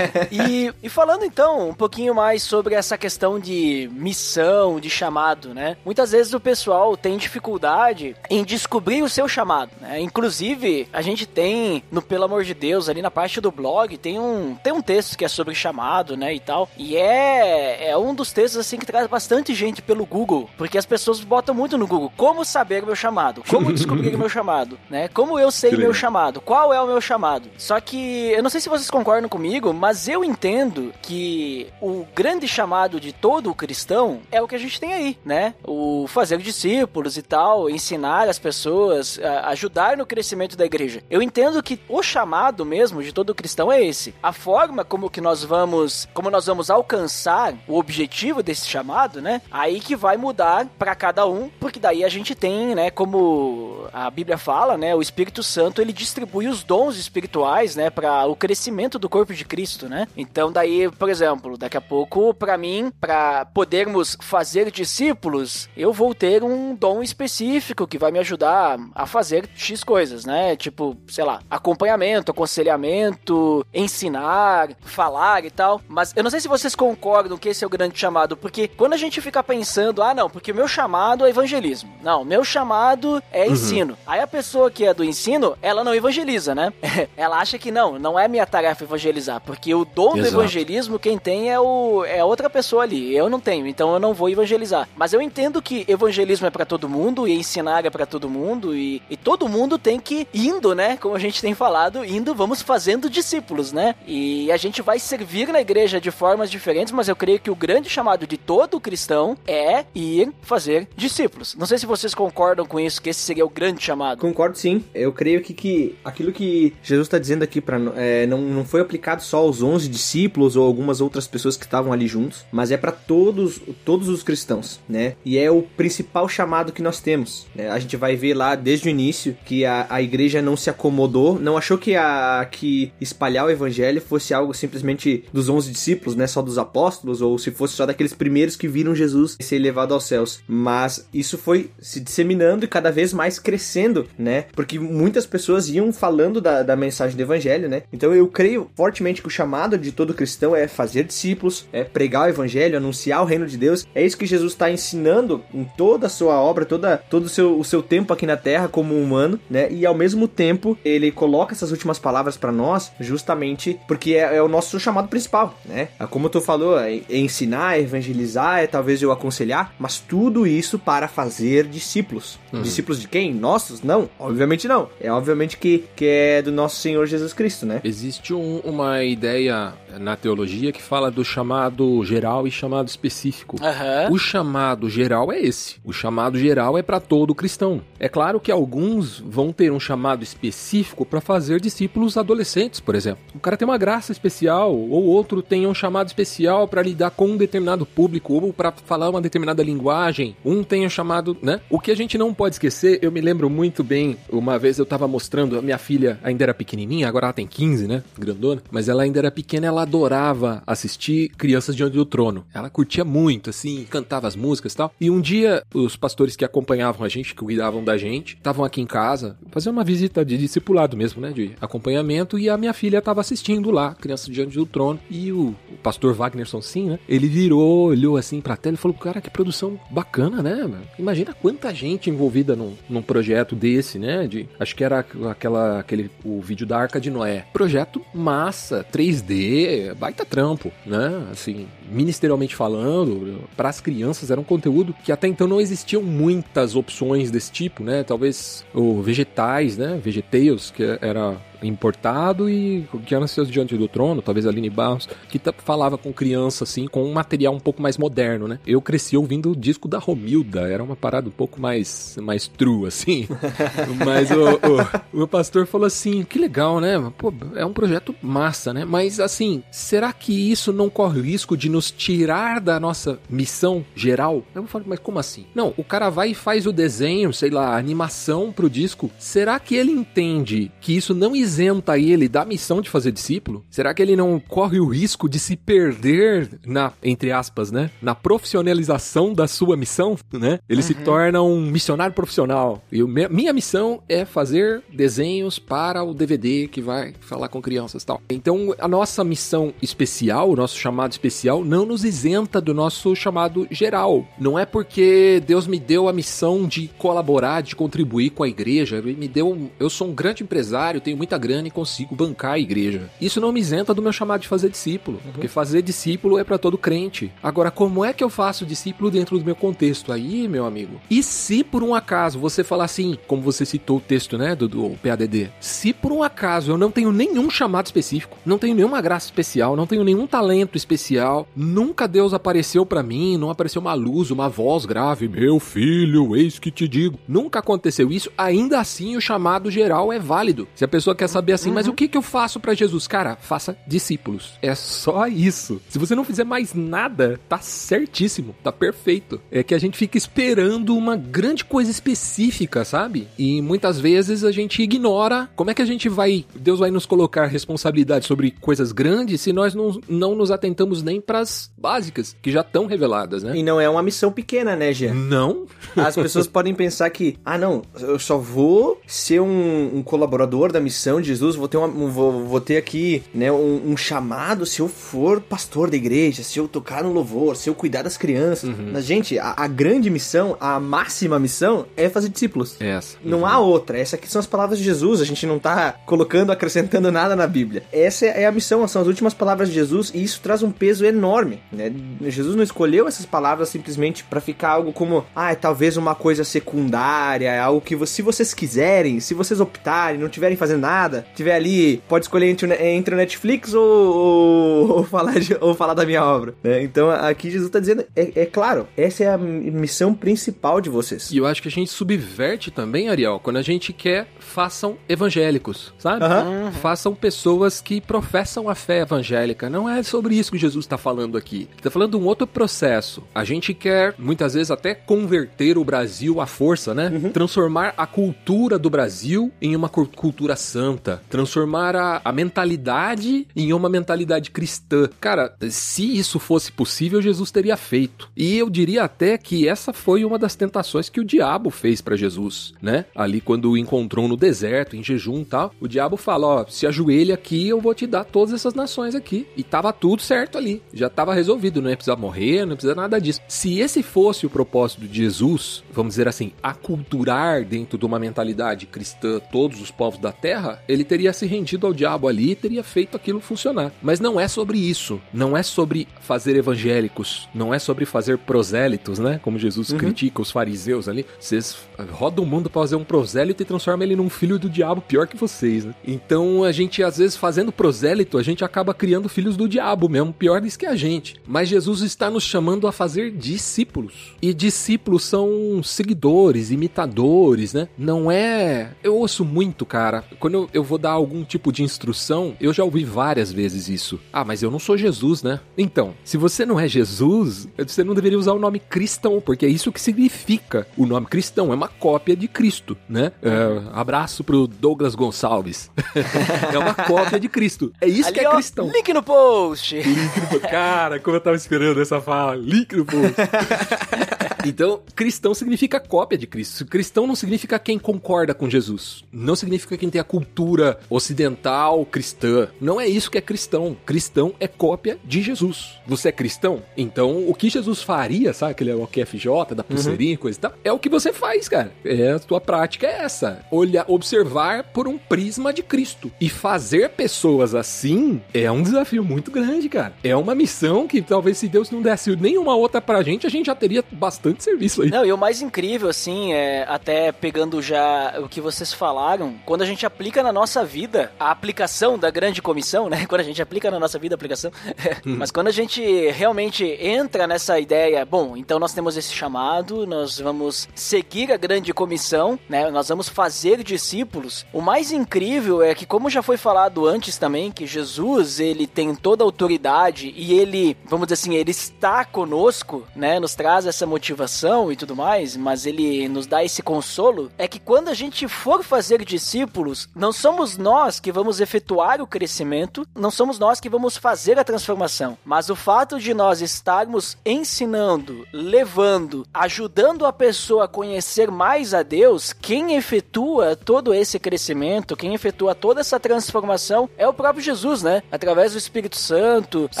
E, e falando então um pouquinho mais sobre essa questão de missão, de chamado, né? Muitas vezes o pessoal tem dificuldade em descobrir o seu chamado, né? Inclusive, a gente tem no Pelo Amor de Deus, ali na parte do blog, tem um, tem um texto que é sobre chamado, né? E tal. E é, é um dos textos assim que traz bastante gente pelo Google, porque as pessoas botam muito no Google como saber o meu chamado, como descobrir o meu chamado, né? Como eu sei meu chamado, qual é o meu chamado. Só que eu não sei se vocês concordam comigo, mas eu entendo que o grande chamado de todo cristão é o que a gente tem aí, né? O fazer discípulos e tal, ensinar as pessoas, ajudar no crescimento da igreja. Eu entendo que o chamado mesmo de todo cristão é esse. A forma como que nós vamos, como nós vamos alcançar o objetivo desse chamado, né? Aí que vai mudar para cada um, porque daí a gente tem, né, como a Bíblia fala, né, o Espírito Santo ele distribui os dons espirituais, né, para o crescimento do corpo de Cristo, né? Então daí, por exemplo, daqui a pouco para mim, para podermos fazer discípulos, eu vou ter um dom específico que vai me ajudar a fazer X coisas, né? Tipo, sei lá, acompanhamento, aconselhamento, ensinar, falar e tal. Mas eu não sei se vocês concordam que esse é o grande chamado, porque quando a gente fica pensando, ah, não, porque o meu chamado é evangelismo. Não, meu chamado é ensino. Aí a pessoa que é do ensino, ela não evangeliza, né? ela acha que não, não é minha tarefa evangelizar, porque o dom do Exato. evangelismo quem tem é o é outra pessoa ali. Eu não tenho, então eu não vou evangelizar. Mas eu entendo que evangelismo é pra todo mundo e ensinar é pra todo mundo e, e todo mundo tem que indo, né? Como a gente tem falado, indo, vamos fazendo discípulos, né? E a gente vai servir na igreja de formas diferentes, mas eu creio que o grande chamado de todo cristão é ir fazer discípulos. Não sei se vocês concordam com isso, que esse seria o grande chamado. Concordo sim. Eu creio que, que aquilo que Jesus está dizendo aqui para é, não, não foi aplicado só aos 11 discípulos ou algumas outras pessoas que estavam ali juntos, mas é para todos, todos os cristãos, né? E é o principal chamado que nós temos. Né? A gente vai ver lá desde o início que a, a igreja não se acomodou, não achou que, a, que espalhar o evangelho fosse algo simplesmente dos 11 discípulos, né? Só dos apóstolos, ou se fosse só daqueles primeiros que viram Jesus ser levado aos céus. Mas isso foi se disseminando e cada vez mais crescendo, né? Porque muitas pessoas iam falando da, da mensagem do evangelho, né? Então eu creio fortemente que o chamado de todo cristão é fazer discípulos, é pregar o evangelho, anunciar o reino de Deus. É isso que Jesus está ensinando em toda a sua obra, toda, todo o seu, o seu tempo aqui na terra como humano, né? E ao mesmo tempo ele coloca essas últimas palavras para nós justamente porque é, é, o nosso chamado principal, né? Como tu falou, é, é ensinar, é evangelizar, é talvez eu aconselhar, mas tudo isso para fazer discípulos. Uhum. Discípulos de quem? Nossos? Não, obviamente não. É obviamente que, que é do nosso Senhor Jesus Cristo, né? Existe um, uma ideia na teologia que fala do chamado geral e chamado específico. Uhum. O chamado geral é esse. O chamado geral é para todo cristão. É claro que alguns vão ter um chamado específico para fazer discípulos adolescentes, por exemplo. O cara tem uma graça especial, ou outro tem um chamado especial para lidar com um determinado público, ou para falar uma determinada linguagem. Um tem um chamado, né? O que a gente não pode esquecer, eu me lembro muito bem, uma vez eu tava mostrando, a minha filha ainda era pequenininha, agora ela tem 15, né? Grandona. Mas ela ainda era pequena, ela adorava assistir Crianças Diante do Trono. Ela curtia muito, assim, cantava as músicas e tal. E um dia, os pastores que acompanhavam a gente, que cuidavam da gente, estavam aqui em casa, fazendo uma visita de discipulado mesmo, né? De acompanhamento, e a minha filha tava assistindo lá, Crianças Diante do Trono. E o, o pastor Wagnerson, sim, né? Ele virou, olhou assim pra tela e falou: Cara, que produção bacana, né? Imagina quanta gente envolvida num, num projeto desse, né? De, acho que era aquela, aquele, o vídeo da Arca de Noé. Projeto massa, 3D, baita trampo, né? Assim, ministerialmente falando, para as crianças era um conteúdo que até então não existiam muitas opções desse tipo, né? Talvez o vegetais, né? Vegetales, que era importado e que era seus diante do trono, talvez Aline Barros, que falava com criança assim, com um material um pouco mais moderno, né? Eu cresci ouvindo o disco da Romilda, era uma parada um pouco mais mais true assim. Mas o, o, o pastor falou assim: "Que legal, né? Pô, é um projeto massa, né? Mas assim, será que isso não corre o risco de nos tirar da nossa missão geral?" Eu falo: "Mas como assim?" Não, o cara vai e faz o desenho, sei lá, a animação pro disco. Será que ele entende que isso não existe isenta ele da missão de fazer discípulo? Será que ele não corre o risco de se perder na, entre aspas, né? Na profissionalização da sua missão, né? Ele uhum. se torna um missionário profissional. E o, minha missão é fazer desenhos para o DVD que vai falar com crianças e tal. Então, a nossa missão especial, o nosso chamado especial, não nos isenta do nosso chamado geral. Não é porque Deus me deu a missão de colaborar, de contribuir com a igreja, ele me deu, eu sou um grande empresário, tenho muita grana e consigo bancar a igreja. Isso não me isenta do meu chamado de fazer discípulo, uhum. porque fazer discípulo é para todo crente. Agora, como é que eu faço discípulo dentro do meu contexto? Aí, meu amigo, e se por um acaso você falar assim, como você citou o texto, né, do, do PADD, se por um acaso eu não tenho nenhum chamado específico, não tenho nenhuma graça especial, não tenho nenhum talento especial, nunca Deus apareceu para mim, não apareceu uma luz, uma voz grave, meu filho, eis que te digo. Nunca aconteceu isso, ainda assim o chamado geral é válido. Se a pessoa quer quer saber assim, uhum. mas o que, que eu faço para Jesus? Cara, faça discípulos. É só isso. Se você não fizer mais nada, tá certíssimo, tá perfeito. É que a gente fica esperando uma grande coisa específica, sabe? E muitas vezes a gente ignora como é que a gente vai. Deus vai nos colocar responsabilidade sobre coisas grandes se nós não, não nos atentamos nem pras básicas, que já estão reveladas, né? E não é uma missão pequena, né, Gê? Não. As pessoas podem pensar que, ah, não, eu só vou ser um, um colaborador da missão de Jesus, vou ter, uma, vou, vou ter aqui né, um, um, chamado se eu for pastor da igreja, se eu tocar no louvor, se eu cuidar das crianças. Uhum. Mas, gente, a, a, grande missão, a máxima missão é fazer discípulos. Essa. Não há outra. Essas aqui são as palavras de Jesus. A gente não tá colocando, acrescentando nada na Bíblia. Essa é a missão, são as últimas palavras de Jesus e isso traz um peso enorme. Né? Jesus não escolheu essas palavras simplesmente para ficar algo como, ah, é talvez uma coisa secundária, algo que se vocês quiserem, se vocês optarem, não tiverem fazendo nada nada. Tiver ali, pode escolher entre, entre o Netflix ou, ou, ou falar, de- ou falar da minha obra. né? Então aqui Jesus tá dizendo, é, é claro, essa é a mi- missão principal de vocês. E eu acho que a gente subverte também, Ariel, quando a gente quer façam evangélicos, sabe? Aham. Façam pessoas que professam a fé evangélica. Não é sobre isso que Jesus está falando aqui. Está falando de um outro processo. A gente quer, muitas vezes, até converter o Brasil à força, né? Transformar a cultura do Brasil em uma cul- cultura santa. Transformar a, a mentalidade em uma mentalidade cristã. Cara, se isso fosse possível, Jesus teria feito. E eu diria até que essa foi uma das tentações que o diabo fez para Jesus, né? Ali quando o encontrou no deserto, em jejum e tal, o diabo fala: Ó, se ajoelha aqui, eu vou te dar todas essas nações aqui. E tava tudo certo ali. Já tava resolvido, não ia precisar morrer, não ia precisar nada disso. Se esse fosse o propósito de Jesus, vamos dizer assim, aculturar dentro de uma mentalidade cristã todos os povos da terra, ele teria se rendido ao diabo ali e teria feito aquilo funcionar. Mas não é sobre isso. Não é sobre fazer evangélicos. Não é sobre fazer prosélitos, né? Como Jesus critica os fariseus ali. Vocês rodam o mundo pra fazer um prosélito e transformam ele num filho do diabo pior que vocês, né? Então a gente, às vezes, fazendo prosélito, a gente acaba criando filhos do diabo mesmo, piores que a gente. Mas Jesus está nos chamando a fazer discípulos. E discípulos são seguidores, imitadores, né? Não é. Eu ouço muito, cara. Quando eu, vou dar algum tipo de instrução, eu já ouvi várias vezes isso. Ah, mas eu não sou Jesus, né? Então, se você não é Jesus, você não deveria usar o nome cristão, porque é isso que significa o nome cristão. É uma cópia de Cristo, né? É, abraço pro Douglas Gonçalves. é uma cópia de Cristo. É isso que Ali, é ó, cristão. link no post. Cara, como eu tava esperando essa fala. Link no post. Então, cristão significa cópia de Cristo. Cristão não significa quem concorda com Jesus. Não significa quem tem a cultura ocidental cristã. Não é isso que é cristão. Cristão é cópia de Jesus. Você é cristão? Então, o que Jesus faria, sabe? Aquele OQFJ, da pulseirinha, e coisa e tal, é o que você faz, cara. É, a tua prática é essa. Olhar, observar por um prisma de Cristo. E fazer pessoas assim é um desafio muito grande, cara. É uma missão que talvez se Deus não desse nenhuma outra pra gente, a gente já teria bastante serviço aí. Não, e o mais incrível, assim, é até pegando já o que vocês falaram, quando a gente aplica na nossa vida a aplicação da grande comissão, né? Quando a gente aplica na nossa vida a aplicação, mas quando a gente realmente entra nessa ideia, bom, então nós temos esse chamado, nós vamos seguir a grande comissão, né? Nós vamos fazer discípulos. O mais incrível é que, como já foi falado antes também, que Jesus, ele tem toda a autoridade e ele, vamos dizer assim, ele está conosco, né? Nos traz essa motivação e tudo mais, mas ele nos dá esse consolo. É que quando a gente for fazer discípulos, não somos nós que vamos efetuar o crescimento, não somos nós que vamos fazer a transformação, mas o fato de nós estarmos ensinando, levando, ajudando a pessoa a conhecer mais a Deus, quem efetua todo esse crescimento, quem efetua toda essa transformação é o próprio Jesus, né? Através do Espírito Santo, Sim.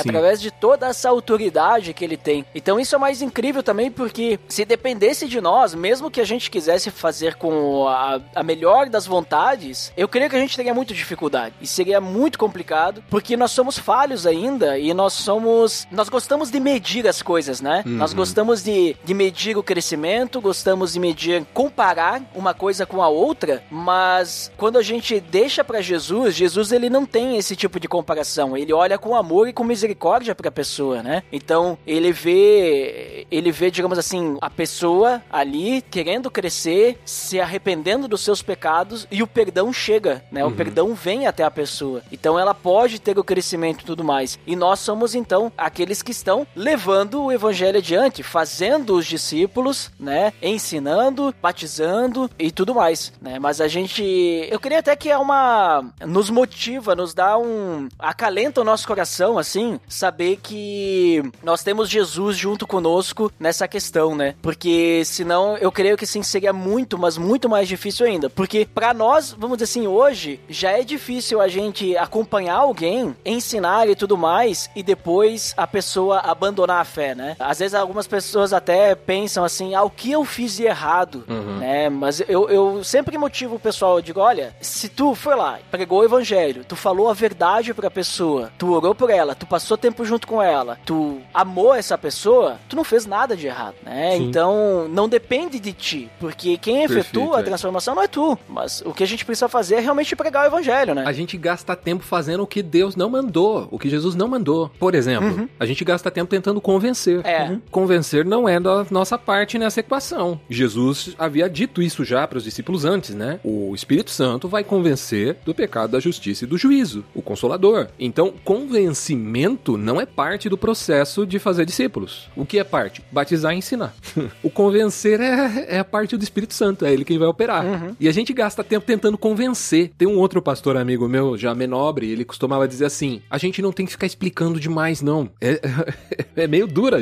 através de toda essa autoridade que ele tem. Então isso é mais incrível também porque se dependesse de nós, mesmo que a gente quisesse fazer com a, a melhor das vontades, eu creio que a gente teria muita dificuldade e seria muito complicado porque nós somos falhos ainda e nós somos nós gostamos de medir as coisas, né? Nós gostamos de, de medir o crescimento, gostamos de medir, comparar uma coisa com a outra, mas quando a gente deixa pra Jesus, Jesus ele não tem esse tipo de comparação. Ele olha com amor e com misericórdia pra pessoa, né? Então, ele vê, ele vê, digamos assim, a pessoa ali querendo crescer, se arrependendo dos seus pecados e o perdão chega, né? O perdão vem até a pessoa. Então, ela pode ter o crescimento e tudo mais. E nós somos então aqueles que estão levando o evangelho adiante, fazendo os discípulos, né? Ensinando, batizando e tudo mais, né? Mas a gente, eu queria até que é uma nos motiva, nos dá um acalenta o nosso coração assim, saber que nós temos Jesus junto conosco nessa questão, né? Porque senão eu creio que sim seria muito, mas muito mais difícil ainda, porque pra nós, vamos dizer assim, hoje já é difícil a gente acompanhar alguém, ensinar e tudo mais e depois a pessoa abandonar a fé, né? Às vezes algumas pessoas até pensam assim, ah, o que eu fiz de errado, né? Mas eu, eu sempre motivo o pessoal, eu digo, olha, se tu foi lá, pregou o evangelho, tu falou a verdade pra pessoa, tu orou por ela, tu passou tempo junto com ela, tu amou essa pessoa, tu não fez nada de errado, né? Sim. Então, não depende de ti, porque quem efetua a é. transformação não é tu, mas o que a gente precisa fazer é realmente pregar o evangelho, né? A gente gasta tempo fazendo o que Deus não mandou, o que Jesus não mandou. Por exemplo, a gente gasta tempo tentando convencer. É. Uhum. Convencer não é da nossa parte nessa equação. Jesus havia dito isso já para os discípulos antes, né? O Espírito Santo vai convencer do pecado, da justiça e do juízo, o consolador. Então, convencimento não é parte do processo de fazer discípulos. O que é parte? Batizar e ensinar. o convencer é, é a parte do Espírito Santo, é ele quem vai operar. E a gente gasta tempo tentando convencer. Tem um outro pastor amigo meu, já menobre, ele costumava dizer assim: a gente não tem que ficar explicando demais, não. É, é meio dura,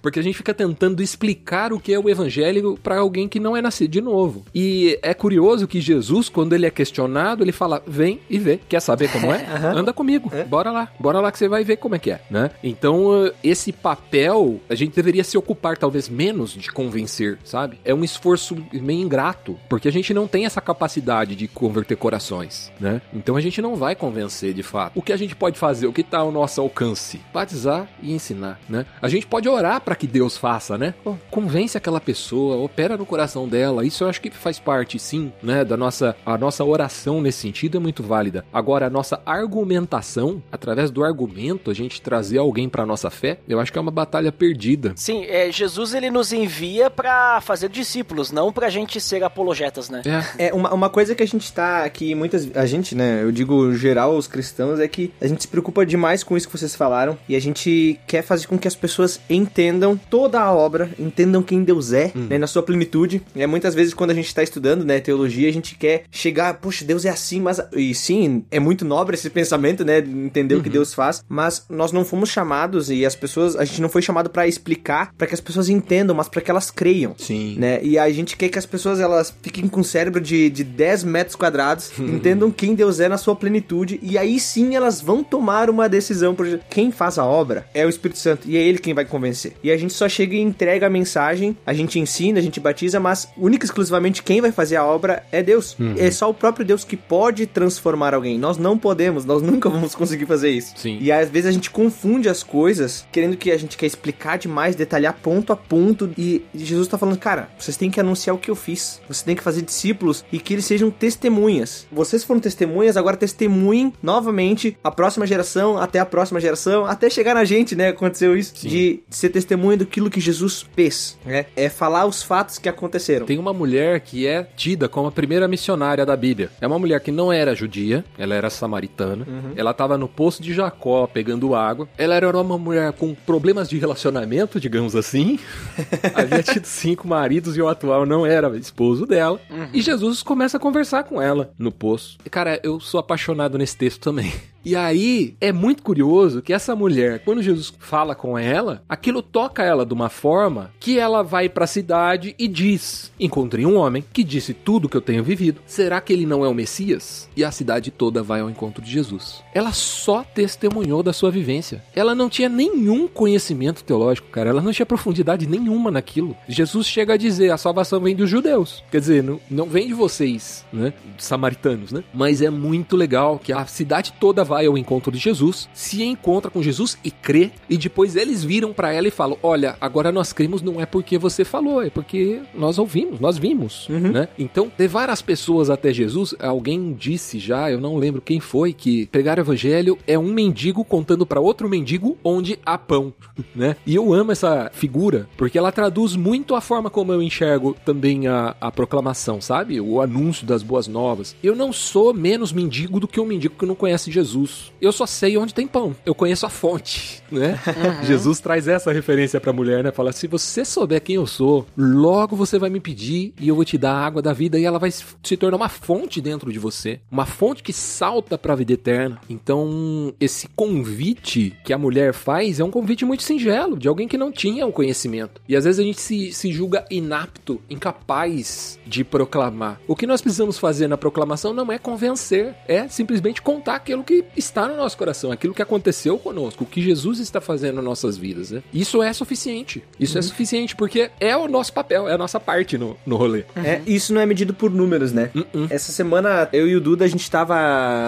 porque a gente fica tentando explicar o que é o evangelho para alguém que não é nascido de novo. E é curioso que Jesus, quando ele é questionado, ele fala: vem e vê. Quer saber como é? Anda comigo, bora lá, bora lá que você vai ver como é que é, né? Então, eh, esse papel, a gente deveria se ocupar talvez menos de convencer, sabe? É um esforço meio ingrato, porque a gente não tem essa capacidade de converter corações, né? Então a gente não vai convencer de fato. O que a gente pode fazer? O que tá ao nosso alcance? Batizar e ensinar, né? A gente pode orar para que Deus faça, né? Convence aquela pessoa, opera no coração dela. Isso eu acho que faz parte, sim, né? Da nossa a nossa oração nesse sentido é muito válida. Agora a nossa argumentação, através do argumento, a gente trazer alguém para nossa fé, eu acho que é uma batalha perdida. Sim, é, Jesus ele nos envia pra fazer discípulos, não pra gente ser apologetas, né? É, É, uma, uma coisa que a gente tá aqui, muitas. A gente, né? Eu digo geral, os cristãos, é que a gente se preocupa demais com isso que vocês falaram. E a gente quer fazer com que as pessoas entendam toda a obra, entendam quem Deus é, né? Na sua plenitude. É muitas vezes quando a gente tá estudando, né? Teologia, a gente quer chegar, poxa, Deus é assim, mas. E sim, é muito nobre esse pensamento, né? de Entender o que Deus faz. Mas nós não fomos chamados e as pessoas. A gente não foi chamado pra explicar, pra que as pessoas entendam, mas pra que elas creiam sim. né? E a gente quer que as pessoas elas fiquem com o cérebro de, de 10 metros quadrados, entendam quem Deus é na sua plenitude, e aí sim elas vão tomar uma decisão. Por quem faz a obra é o Espírito Santo, e é ele quem vai convencer. E a gente só chega e entrega a mensagem, a gente ensina, a gente batiza, mas única e exclusivamente quem vai fazer a obra é Deus. É só o próprio Deus que pode transformar alguém. Nós não podemos, nós nunca vamos conseguir fazer isso. Sim. E às vezes a gente confunde as coisas, querendo que a gente quer explicar demais, detalhar ponto a ponto. E Jesus tá falando, cara, vocês têm que anunciar o que eu fiz. Vocês têm que fazer discípulos e que eles sejam testemunhas. Vocês foram testemunhas, agora testemunhem novamente a próxima geração, até a próxima geração, até chegar na gente, né? Aconteceu isso. De ser testemunha daquilo que Jesus fez, né? É falar os fatos que aconteceram. Tem uma mulher que é tida como a primeira missionária da Bíblia. É uma mulher que não era judia, ela era samaritana. Ela estava no poço de Jacó pegando água. Ela era uma mulher com problemas de relacionamento, digamos assim. Havia tido cinco maridos e o atual não era esposo dela. E Jesus começa a conversar com ela no poço. E, cara, eu sou apaixonado nesse texto também. E aí, é muito curioso que essa mulher, quando Jesus fala com ela, aquilo toca ela de uma forma que ela vai pra cidade e diz: Encontrei um homem que disse tudo que eu tenho vivido. Será que ele não é o Messias? E a cidade toda vai ao encontro de Jesus. Ela só testemunhou da sua vivência. Ela não tinha nenhum conhecimento teológico, cara. Ela não tinha profundidade nenhuma naquilo. Jesus chega a dizer: a salvação vem dos judeus. Quer dizer, não, não vem de vocês, né? Samaritanos, né? Mas é muito legal que a cidade toda vai ao encontro de Jesus, se encontra com Jesus e crê, e depois eles viram pra ela e falam: Olha, agora nós cremos não é porque você falou, é porque nós ouvimos, nós vimos, né? Então, levar as pessoas até Jesus, alguém disse já, eu não lembro quem foi, que pregar o evangelho é um mendigo contando pra outro mendigo onde há pão, né? E eu amo essa figura, porque ela traduz muito a forma como eu enxergo também a, a proclamação, sabe? O anúncio das boas novas. Eu não sou menos mendigo do que um mendigo que não conhece Jesus. Eu só sei onde tem pão. Eu conheço a fonte, né? Jesus traz essa referência pra mulher, né? Fala: se você souber quem eu sou, logo você vai me pedir e eu vou te dar a água da vida e ela vai se tornar uma fonte dentro de você. Uma fonte que salta pra vida eterna. Então, esse convite que a mulher faz é um convite muito singelo, de alguém que não tinha o conhecimento. E às vezes a gente se, se julga inapto, incapaz de proclamar. O que nós precisamos fazer na proclamação não é convencer, é simplesmente contar aquilo que está no nosso coração, aquilo que aconteceu conosco, o que Jesus está fazendo nas nossas vidas, né? Isso é suficiente. Isso é suficiente porque é o nosso papel, é a nossa parte no, no rolê. É, isso não é medido por números, né? Essa semana, eu e o Duda, a gente tava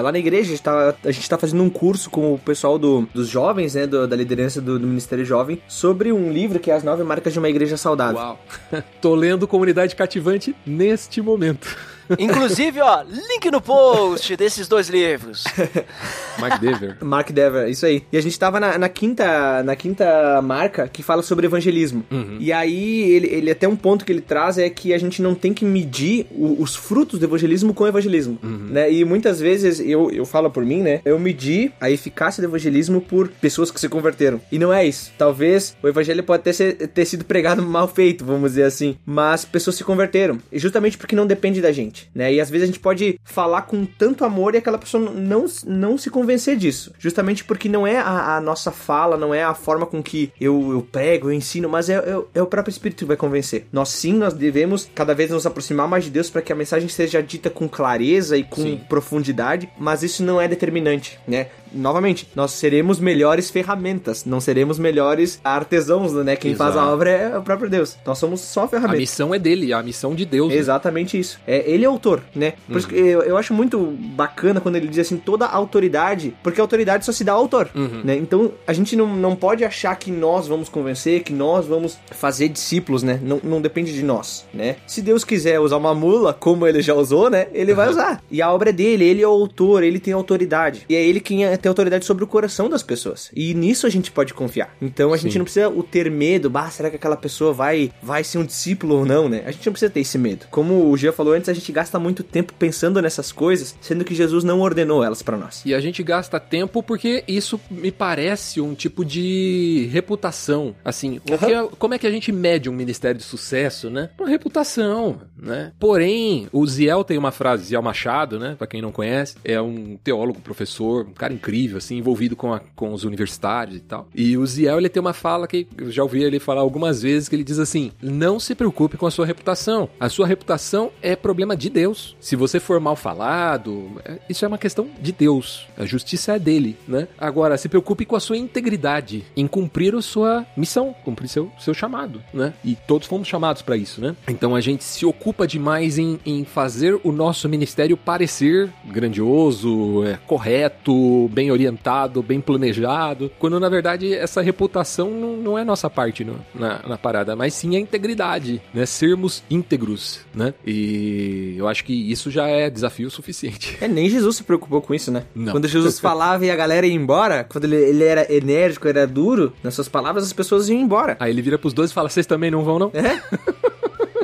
lá na igreja, a gente tava, a gente tá fazendo um curso com o pessoal do, dos jovens, né? do- da liderança do, do Ministério Jovem, sobre um livro que é As Nove Marcas de uma Igreja Saudável. Uau. Tô lendo Comunidade Cativante neste momento. Inclusive, ó, link no post desses dois livros. Mark Dever. Mark Dever, isso aí. E a gente tava na, na quinta na quinta marca que fala sobre evangelismo. E aí, ele, ele até um ponto que ele traz é que a gente não tem que medir o- os frutos do evangelismo com o evangelismo, né? E muitas vezes, eu, eu falo por mim, né? Eu medi a eficácia do evangelismo por pessoas que se converteram. E não é isso. Talvez o evangelho pode ter, ser- ter sido pregado mal feito, vamos dizer assim. Mas pessoas se converteram. E justamente porque não depende da gente, né? E às vezes a gente pode falar com tanto amor e aquela pessoa não, não se convencer disso. Justamente porque não é a, a nossa fala, não é a forma com que eu, eu prego, eu ensino, mas é, é, é o próprio Espírito que vai convencer. Nós sim, nós devemos cada vez nos aproximar mais de Deus para que a mensagem seja dita com clareza e com Sim. profundidade, mas isso não é determinante, né? Novamente, nós seremos melhores ferramentas, não seremos melhores artesãos, né? Quem faz a Exato. obra é o próprio Deus. Nós somos só A ferramentas. missão é dele, a missão de Deus. né? Exatamente isso. É, ele é autor, né? Por isso que eu, eu acho muito bacana quando ele diz assim, toda autoridade, porque a autoridade só se dá ao autor, né? Então, a gente não, não pode achar que nós vamos convencer, que nós vamos fazer discípulos, né? Não, não depende de nós, né? Se Deus quiser usar uma mula, como ele já usou, né? Ele vai usar. E a obra é dele, ele é o autor, ele tem autoridade. E é ele quem tem autoridade sobre o coração das pessoas. E nisso a gente pode confiar. Então, a gente Sim. não precisa o ter medo, bah, será que aquela pessoa vai, vai ser um discípulo ou não, né? A gente não precisa ter esse medo. Como o Gia falou antes, a gente gasta muito tempo pensando nessas coisas, sendo que Jesus não ordenou elas pra nós. E a gente gasta tempo porque isso me parece um tipo de reputação. Assim, que é- como é que a gente mede um ministério de sucesso, né? Por reputação, né? Porém, o Ziel tem uma frase, Ziel Machado, né? Pra quem não conhece, é um teólogo, professor, um cara incrível, assim, envolvido com, a- com os universitários e tal. E o Ziel, ele tem uma fala que eu já ouvi ele falar algumas vezes, que ele diz assim, não se preocupe com a sua reputação. A sua reputação é problema de Deus. Se você for mal falado, é- isso é uma questão de Deus. A justiça é dele, né? Agora, se preocupe com a sua integridade, em cumprir a sua missão, cumprir seu, seu chamado, né? E todos fomos chamados para isso, né? Então a gente se ocupa demais em, em fazer o nosso ministério parecer grandioso, é, correto, bem orientado, bem planejado, quando na verdade essa reputação não, não é nossa parte no- na, na parada, mas sim a integridade, né? Sermos íntegros, né? E eu acho que isso já é desafio suficiente. É, nem Jesus se preocupou com isso, né? Não. Quando Jesus falava e a galera ia embora, quando ele, ele era enérgico, era duro, nas suas palavras, as pessoas iam embora. Aí ele vira pros dois e fala: Vocês também não vão, não? É?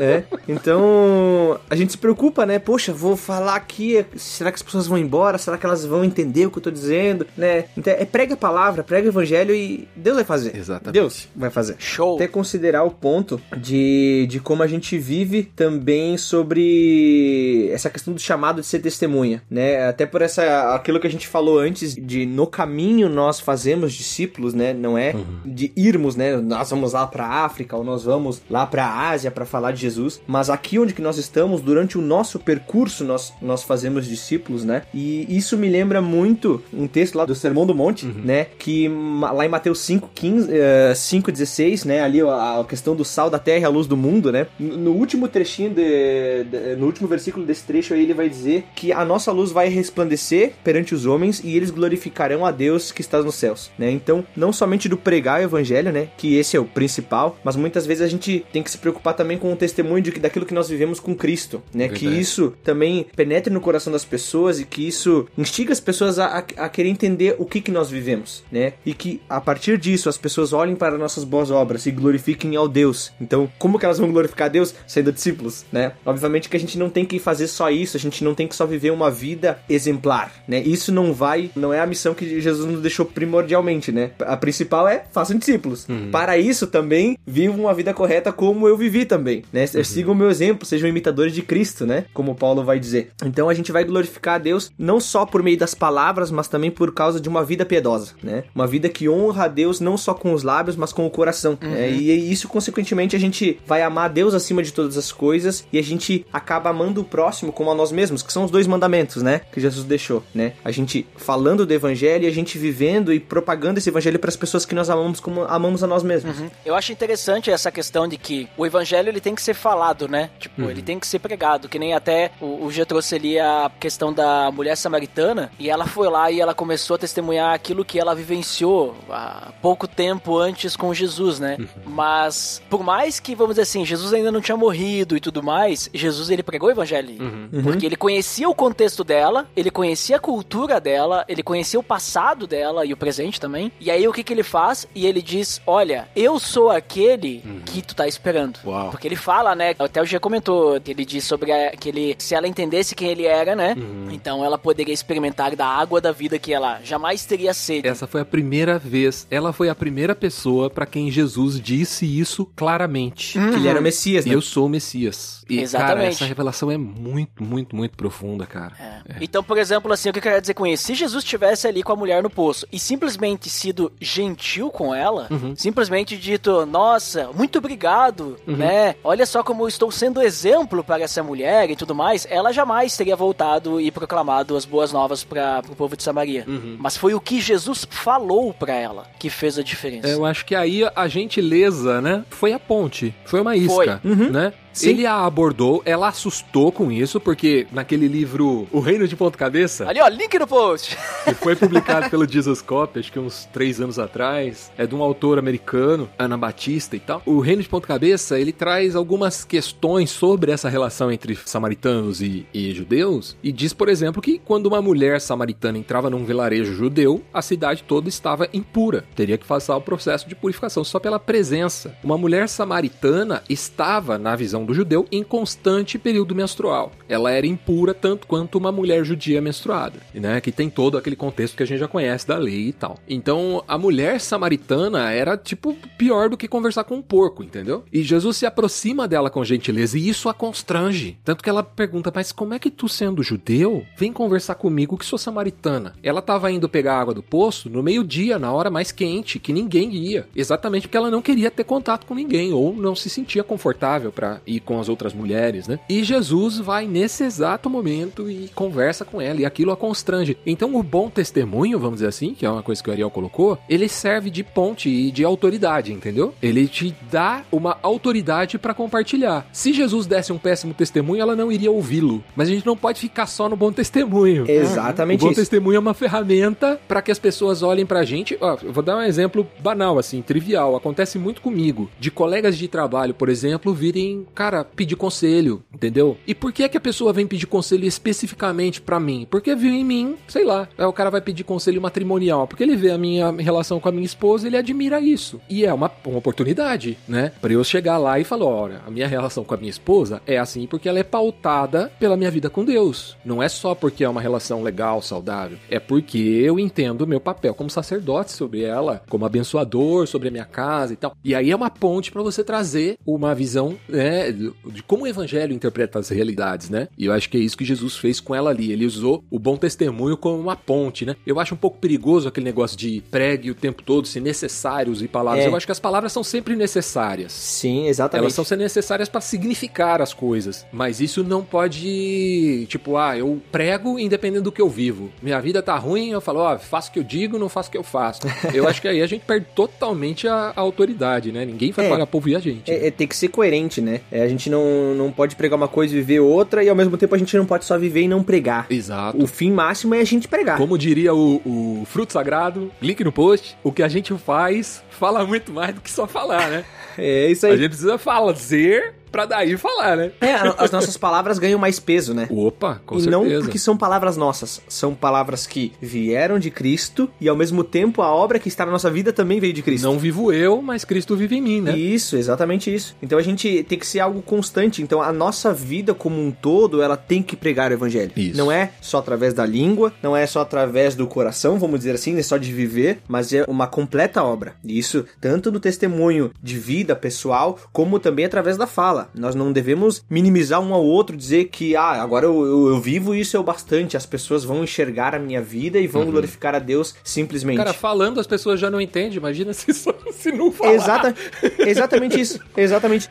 É, então a gente se preocupa, né? Poxa, vou falar aqui, será que as pessoas vão embora? Será que elas vão entender o que eu tô dizendo? Né? Então, é prega a palavra, prega o evangelho e Deus vai fazer. Exatamente. Deus vai fazer. Show. Até considerar o ponto de, de como a gente vive também sobre essa questão do chamado de ser testemunha, né? Até por essa aquilo que a gente falou antes de no caminho nós fazemos discípulos, né? Não é de irmos, né? Nós vamos lá para África ou nós vamos lá para Ásia para falar de Jesus, mas aqui onde que nós estamos durante o nosso percurso nós nós fazemos discípulos, né? E isso me lembra muito um texto lá do Sermão do Monte, né? Que lá em Mateus 5, 15, eh, 5, 16, né? Ali a, a questão do sal da terra e a luz do mundo, né? No no último trechinho, de, de- no último versículo desse trecho aí, ele vai dizer que a nossa luz vai resplandecer perante os homens e eles glorificarão a Deus que está nos céus, né? Então, não somente do pregar o evangelho, né? Que esse é o principal, mas muitas vezes a gente tem que se preocupar também com o testemunho de, que- daquilo que nós vivemos com Cristo, né? Que Verdade. isso também penetre no coração das pessoas e que isso instiga as pessoas a, a- a querer entender o que que nós vivemos, né? E que a partir disso as pessoas olhem para nossas boas obras e glorifiquem ao Deus. Então, como que elas vão glorificar a Deus? Sendo discípulos, né? Obviamente que a gente não tem que fazer só isso, a gente não tem que só viver uma vida exemplar, né? Isso não vai, não é a missão que Jesus nos deixou primordialmente, né? A principal é façam discípulos. Para isso também, vivam uma vida correta como eu vivi também, né? Sigam sigam o meu exemplo, sejam imitadores de Cristo, né? Como Paulo vai dizer. Então a gente vai glorificar a Deus não só por meio das palavras, mas também por causa de uma vida piedosa, né? Uma vida que honra a Deus não só com os lábios, mas com o coração. né? E isso, consequentemente, a gente vai amar a Deus acima de todas as coisas e a gente acaba amando o próximo como a nós mesmos, que são os dois mandamentos, né? Que Jesus deixou, né? A gente falando do evangelho e a gente vivendo e propagando esse evangelho para as pessoas que nós amamos como amamos a nós mesmos. Eu acho interessante essa questão de que o evangelho ele tem que ser falado, né? Tipo, ele tem que ser pregado, que nem até o, o G trouxe ali a questão da mulher samaritana e ela foi lá e ela começou a testemunhar aquilo que ela vivenciou há pouco tempo antes com Jesus, né? Mas por mais que, vamos dizer assim, Jesus ainda não tinha morrido e tudo mais, Jesus ele pregou o evangelho. Porque ele conhecia o contexto dela, ele conhecia a cultura dela, ele conhecia o passado dela e o presente também. E aí o que que ele faz? E ele diz: Olha, eu sou aquele que tu tá esperando. Uau. Porque ele fala, né? Até o G comentou, ele diz sobre a- que ele, se ela entendesse quem ele era, né? Então ela poderia experimentar da água da vida que ela jamais teria sede. Essa foi a primeira vez, ela foi a primeira pessoa pra quem Jesus disse isso claramente. Que ele era o Messias, né? Eu sou o Messias. E, cara, Exatamente. essa revelação é muito, muito, muito profunda, cara. É. Então, por exemplo, assim, o que eu quero dizer com isso? Se Jesus estivesse ali com a mulher no poço e simplesmente sido gentil com ela, simplesmente dito, nossa, muito obrigado, né? Olha só como estou sendo exemplo para essa mulher e tudo mais, ela jamais teria voltado e proclamado as boas novas para o povo de Samaria. Mas foi o que Jesus falou para ela que fez a diferença. Eu acho que aí a gentileza, né? Foi a ponte. Foi uma isca, né? Sim. Ele a abordou, ela assustou com isso, porque naquele livro O Reino de Ponta Cabeça, Ali, ó, link no post. que foi publicado pelo Jesus Cop, acho que uns três anos atrás, é de um autor americano, Ana Batista e tal. O Reino de Ponta Cabeça, ele traz algumas questões sobre essa relação entre samaritanos e, e judeus, e diz, por exemplo, que quando uma mulher samaritana entrava num vilarejo judeu, a cidade toda estava impura. Teria que passar o processo de purificação só pela presença. Uma mulher samaritana estava, na visão do judeu, em constante período menstrual. Ela era impura tanto quanto uma mulher judia menstruada, né? Que tem todo aquele contexto que a gente já conhece da lei e tal. Então, a mulher samaritana era tipo pior do que conversar com um porco, entendeu? E Jesus se aproxima dela com gentileza e isso a constrange. Tanto que ela pergunta: "Mas como é que tu sendo judeu, vem conversar comigo que sou samaritana?" Ela estava indo pegar água do poço no meio-dia, na hora mais quente, que ninguém ia, exatamente porque ela não queria ter contato com ninguém ou não se sentia confortável para ir com as outras mulheres, né? E Jesus vai nesse exato momento e conversa com ela e aquilo a constrange. Então o bom testemunho, vamos dizer assim, que é uma coisa que o Ariel colocou, ele serve de ponte e de autoridade, entendeu? Ele te dá uma autoridade para compartilhar. Se Jesus desse um péssimo testemunho, ela não iria ouvi-lo. Mas a gente não pode ficar só no bom testemunho. Exatamente O bom isso. testemunho é uma ferramenta para que as pessoas olhem pra gente. Ó, eu vou dar um exemplo banal, assim, trivial. Acontece muito comigo. De colegas de trabalho, por exemplo, virem, cara, pedir conselho, entendeu? E por que é que a pessoa vem pedir conselho especificamente pra mim? Porque viu em mim, sei lá, aí o cara vai pedir conselho matrimonial, porque ele vê a minha relação com a minha esposa, ele admira isso. E é uma, uma oportunidade, né? Pra eu chegar lá e falar, olha, a minha relação com a minha esposa é assim porque ela é pautada pela minha vida com Deus. Não é só porque é uma relação legal, saudável. É porque eu entendo o meu papel como sacerdote sobre ela, como abençoador sobre a minha casa e tal. E aí é uma ponte pra você trazer uma visão, né, de como o evangelho interpreta as realidades, né? E eu acho que é isso que Jesus fez com ela ali. Ele usou o bom testemunho como uma ponte, né? Eu acho um pouco perigoso aquele negócio de pregue o tempo todo, se necessário usar palavras. É. Eu acho que as palavras são sempre necessárias. Sim, exatamente. Elas são ser necessárias para significar as coisas. Mas isso não pode, tipo, ah, eu prego independente do que eu vivo. Minha vida tá ruim, eu falo, ó, faço o que eu digo, não faço o que eu faço. eu acho que aí a gente perde totalmente a, a autoridade, né? Ninguém vai É. pagar pra ouvir a gente. É, é, tem que ser coerente, né? É, a gente não, não pode pregar uma coisa e viver outra, e ao mesmo tempo a gente não pode só viver e não pregar. Exato. O fim máximo é a gente pregar. Como diria o, o fruto sagrado, link no post, o que a gente faz fala muito mais do que só falar, né? É isso A aí. gente precisa fazer pra daí falar, né? É, as nossas palavras ganham mais peso, né? Opa, com e certeza. não porque são palavras nossas, são palavras que vieram de Cristo e ao mesmo tempo a obra que está na nossa vida também veio de Cristo. Não vivo eu, mas Cristo vive em mim, né? Isso, exatamente isso. Então a gente tem que ser algo constante. Então a nossa vida como um todo, ela tem que pregar o evangelho. Isso. Não é só através da língua, não é só através do coração, vamos dizer assim, é só de viver, mas é uma completa obra. E isso tanto no testemunho de vida pessoal, como também através da fala. Nós não devemos minimizar um ao outro, dizer que, ah, agora eu, eu, eu vivo isso é o bastante, as pessoas vão enxergar a minha vida e vão glorificar a Deus simplesmente. Cara, falando as pessoas já não entendem, imagina se, só- se não falar. Exata, exatamente isso. Exatamente.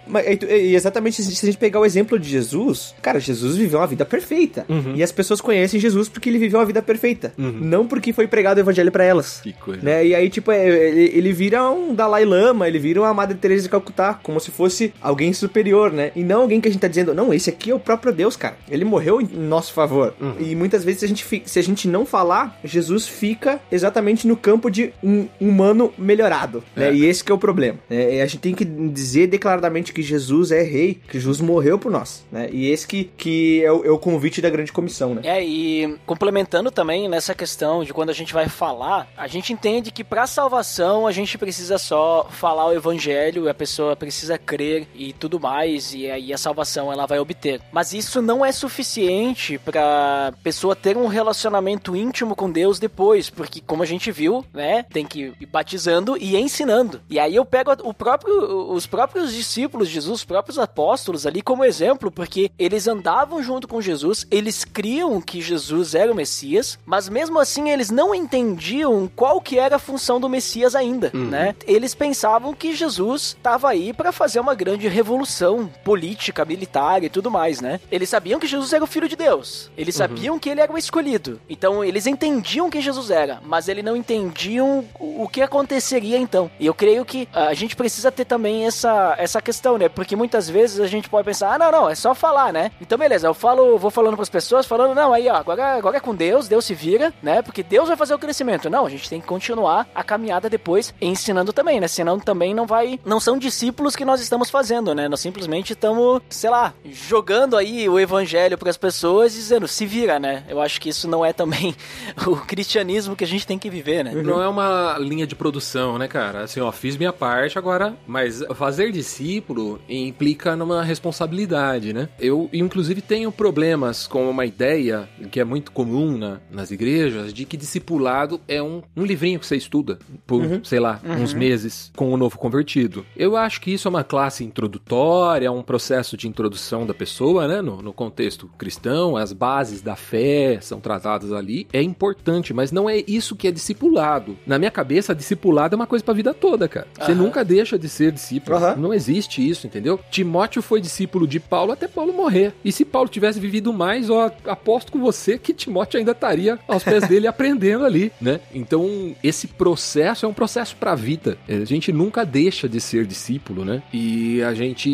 E exatamente se a gente pegar o exemplo de Jesus, cara, Jesus viveu uma vida perfeita. E as pessoas conhecem Jesus porque ele viveu uma vida perfeita. Não porque foi pregado o evangelho pra elas. Que coisa. Né? E aí, tipo, é, ele, ele vira um Dalai Lama, ele vira uma Madre Teresa de Calcutá, como se fosse alguém superior, né? E não alguém que a gente tá dizendo, não, esse aqui é o próprio Deus, cara. Ele morreu em nosso favor. E muitas vezes, se a, gente, se a gente não falar, Jesus fica exatamente no campo de um humano melhorado, né? É. E esse que é o problema. E a gente tem que dizer declaradamente que Jesus é rei, que Jesus morreu por nós, né? E esse que, que é, o, é o convite da grande comissão, né? É, e complementando também nessa questão de quando a gente vai falar, a gente entende que pra salvação a gente precisa só falar o evangelho, a pessoa precisa crer e tudo mais, e aí a salvação ela vai obter. Mas isso não é suficiente pra pessoa ter um relacionamento íntimo com Deus depois, porque como a gente viu, né, tem que ir batizando e ensinando. E aí eu pego o próprio, os próprios discípulos de Jesus, os próprios apóstolos ali como exemplo, porque eles andavam junto com Jesus, eles criam que Jesus era o Messias, mas mesmo assim eles não entendiam qual que era a função do Messias ainda, né? Eles pensavam que Jesus estava aí para fazer uma grande revolução política, militar e tudo mais, né? Eles sabiam que Jesus era o filho de Deus. Eles sabiam que ele era o escolhido. Então eles entendiam quem Jesus era, mas eles não entendiam o que aconteceria então. E eu creio que ah, a gente precisa ter também essa, essa questão, né? Porque muitas vezes a gente pode pensar, ah, não, não, é só falar, né? Então beleza, eu falo, vou falando pras pessoas, falando, não, aí ó, agora, agora é com Deus, Deus se vira, né? Porque Deus vai fazer o crescimento. Não, a gente tem que continuar a caminhada depois ensinando também, né? Senão também não vai, não são discípulos que nós estamos fazendo, né? Nós simplesmente estamos, sei lá, jogando aí o evangelho pras pessoas e dizendo, se vira, né? Eu acho que isso não é também o cristianismo que a gente tem que viver, né? Não é uma linha de produção, né, cara? Assim, ó, fiz minha parte agora, mas fazer discípulo implica numa responsabilidade, né? Eu, inclusive, tenho problemas com uma ideia que é muito comum na- nas igrejas de que discipulado é um, um livrinho que você estuda por, sei lá, uns meses com o novo convertido. Eu acho que isso é uma classe introdutória, é um processo de introdução da pessoa, né, no, no contexto cristão, as bases da fé são tratadas ali. É importante, mas não é isso que é discipulado. Na minha cabeça, discipulado é uma coisa pra vida toda, cara. Você nunca deixa de ser discípulo. Aham. Não existe isso, entendeu? Timóteo foi discípulo de Paulo até Paulo morrer. E se Paulo tivesse vivido mais, ó, aposto com você que Timóteo ainda estaria aos pés dele aprendendo ali, né? Então, esse processo é um processo pra vida. A gente nunca deixa de ser discípulo, né? E a gente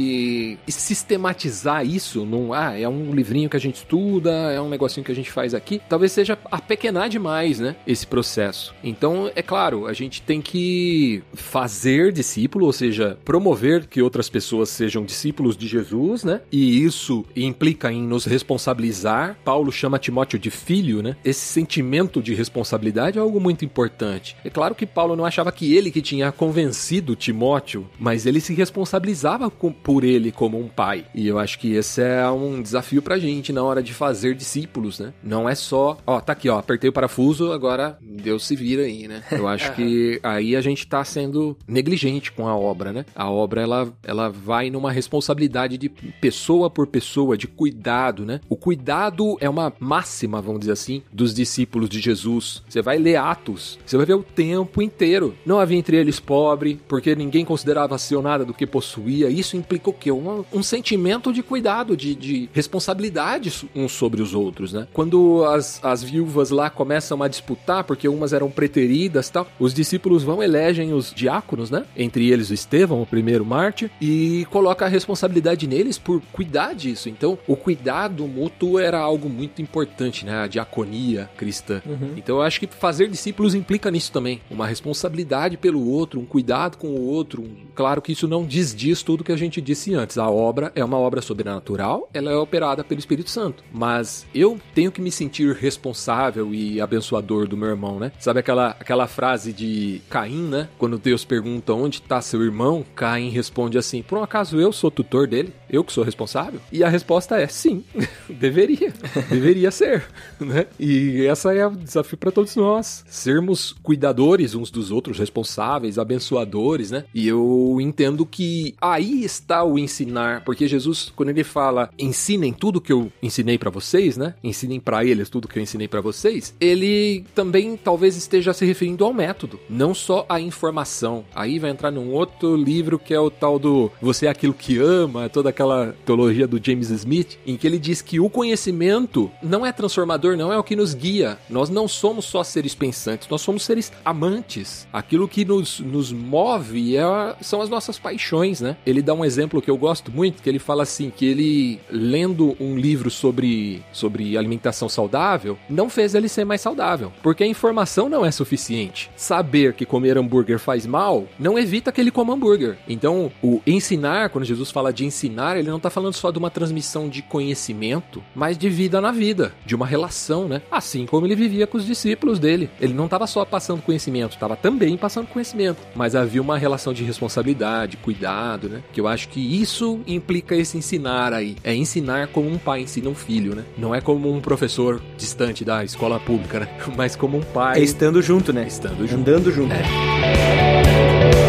sistematizar isso num, ah, é um livrinho que a gente estuda, é um negocinho que a gente faz aqui, talvez seja apequenar demais, né? Esse processo. Então, é claro, a gente tem que fazer discípulo, ou seja, promover que outras pessoas sejam discípulos de Jesus, né? E isso implica em nos responsabilizar. Paulo chama Timóteo de filho, né? Esse sentimento de responsabilidade é algo muito importante. É claro que Paulo não achava que ele que tinha convencido Timóteo, mas ele se responsabilizava por ele como um pai. E eu acho que esse é um desafio pra gente na hora de fazer discípulos, né? Não é só, ó, tá aqui, ó, apertei o parafuso, agora Deus se vira aí, né? Eu acho que aí a gente tá sendo negligente com a obra, né? A obra ela, ela vai numa responsabilidade de pessoa por pessoa, de cuidado, né? O cuidado é uma máxima, vamos dizer assim, dos discípulos de Jesus. Você vai ler Atos, você vai ver o tempo inteiro. Não havia entre eles pobre, porque ninguém considerava ser nada do que possuía. Isso implica o quê? Um, um sentimento de cuidado, de, de responsabilidade uns sobre os outros, né? Quando as, as viúvas lá começam a disputar, porque umas eram preteridas tal, os discípulos vão elegem os diáconos, né? Entre eles o Estevão, o primeiro mártir, e coloca a responsabilidade neles por cuidar disso. Então, o cuidado mútuo era algo muito importante, né? A diaconia cristã. Então, eu acho que fazer discípulos implica nisso também. Uma responsabilidade pelo outro, um cuidado com o outro. Um- Claro que isso não desdiz tudo que a gente disse antes. A obra é uma obra sobrenatural, ela é operada pelo Espírito Santo. Mas eu tenho que me sentir responsável e abençoador do meu irmão, né? Sabe aquela, aquela frase de Caim, né? Quando Deus pergunta onde está seu irmão, Caim responde assim: Por um acaso eu sou tutor dele? Eu que sou responsável? E a resposta é sim, deveria. deveria ser, né? E essa é o desafio para todos nós, sermos cuidadores uns dos outros, responsáveis, abençoadores, né? E eu entendo que aí está o ensinar, porque Jesus, quando ele fala, ensinem tudo que eu ensinei para vocês, né? Ensinem para eles tudo que eu ensinei para vocês, ele também talvez esteja se referindo ao método, não só à informação. Aí vai entrar num outro livro que é o tal do Você é aquilo que ama, toda aquela teologia do James Smith, em que ele diz que o conhecimento não é transformador, não é o que nos guia. Nós não somos só seres pensantes, nós somos seres amantes. Aquilo que nos, nos move é, são as nossas paixões, né? Ele dá um exemplo que eu gosto muito, que ele fala assim, que ele, lendo um livro sobre, sobre alimentação saudável, não fez ele ser mais saudável, porque a informação não é suficiente. Saber que comer hambúrguer faz mal, não evita que ele coma hambúrguer. Então, o ensinar, quando Jesus fala de ensinar, ele não está falando só de uma transmissão de conhecimento, mas de vida na vida, de uma relação, né? Assim como ele vivia com os discípulos dele. Ele não estava só passando conhecimento, estava também passando conhecimento, mas havia uma relação de responsabilidade, cuidado, né? Que eu acho que isso implica esse ensinar aí. É ensinar como um pai ensina um filho, né? Não é como um professor distante da escola pública, né? Mas como um pai. É estando junto, né? Estando junto. Andando junto. É.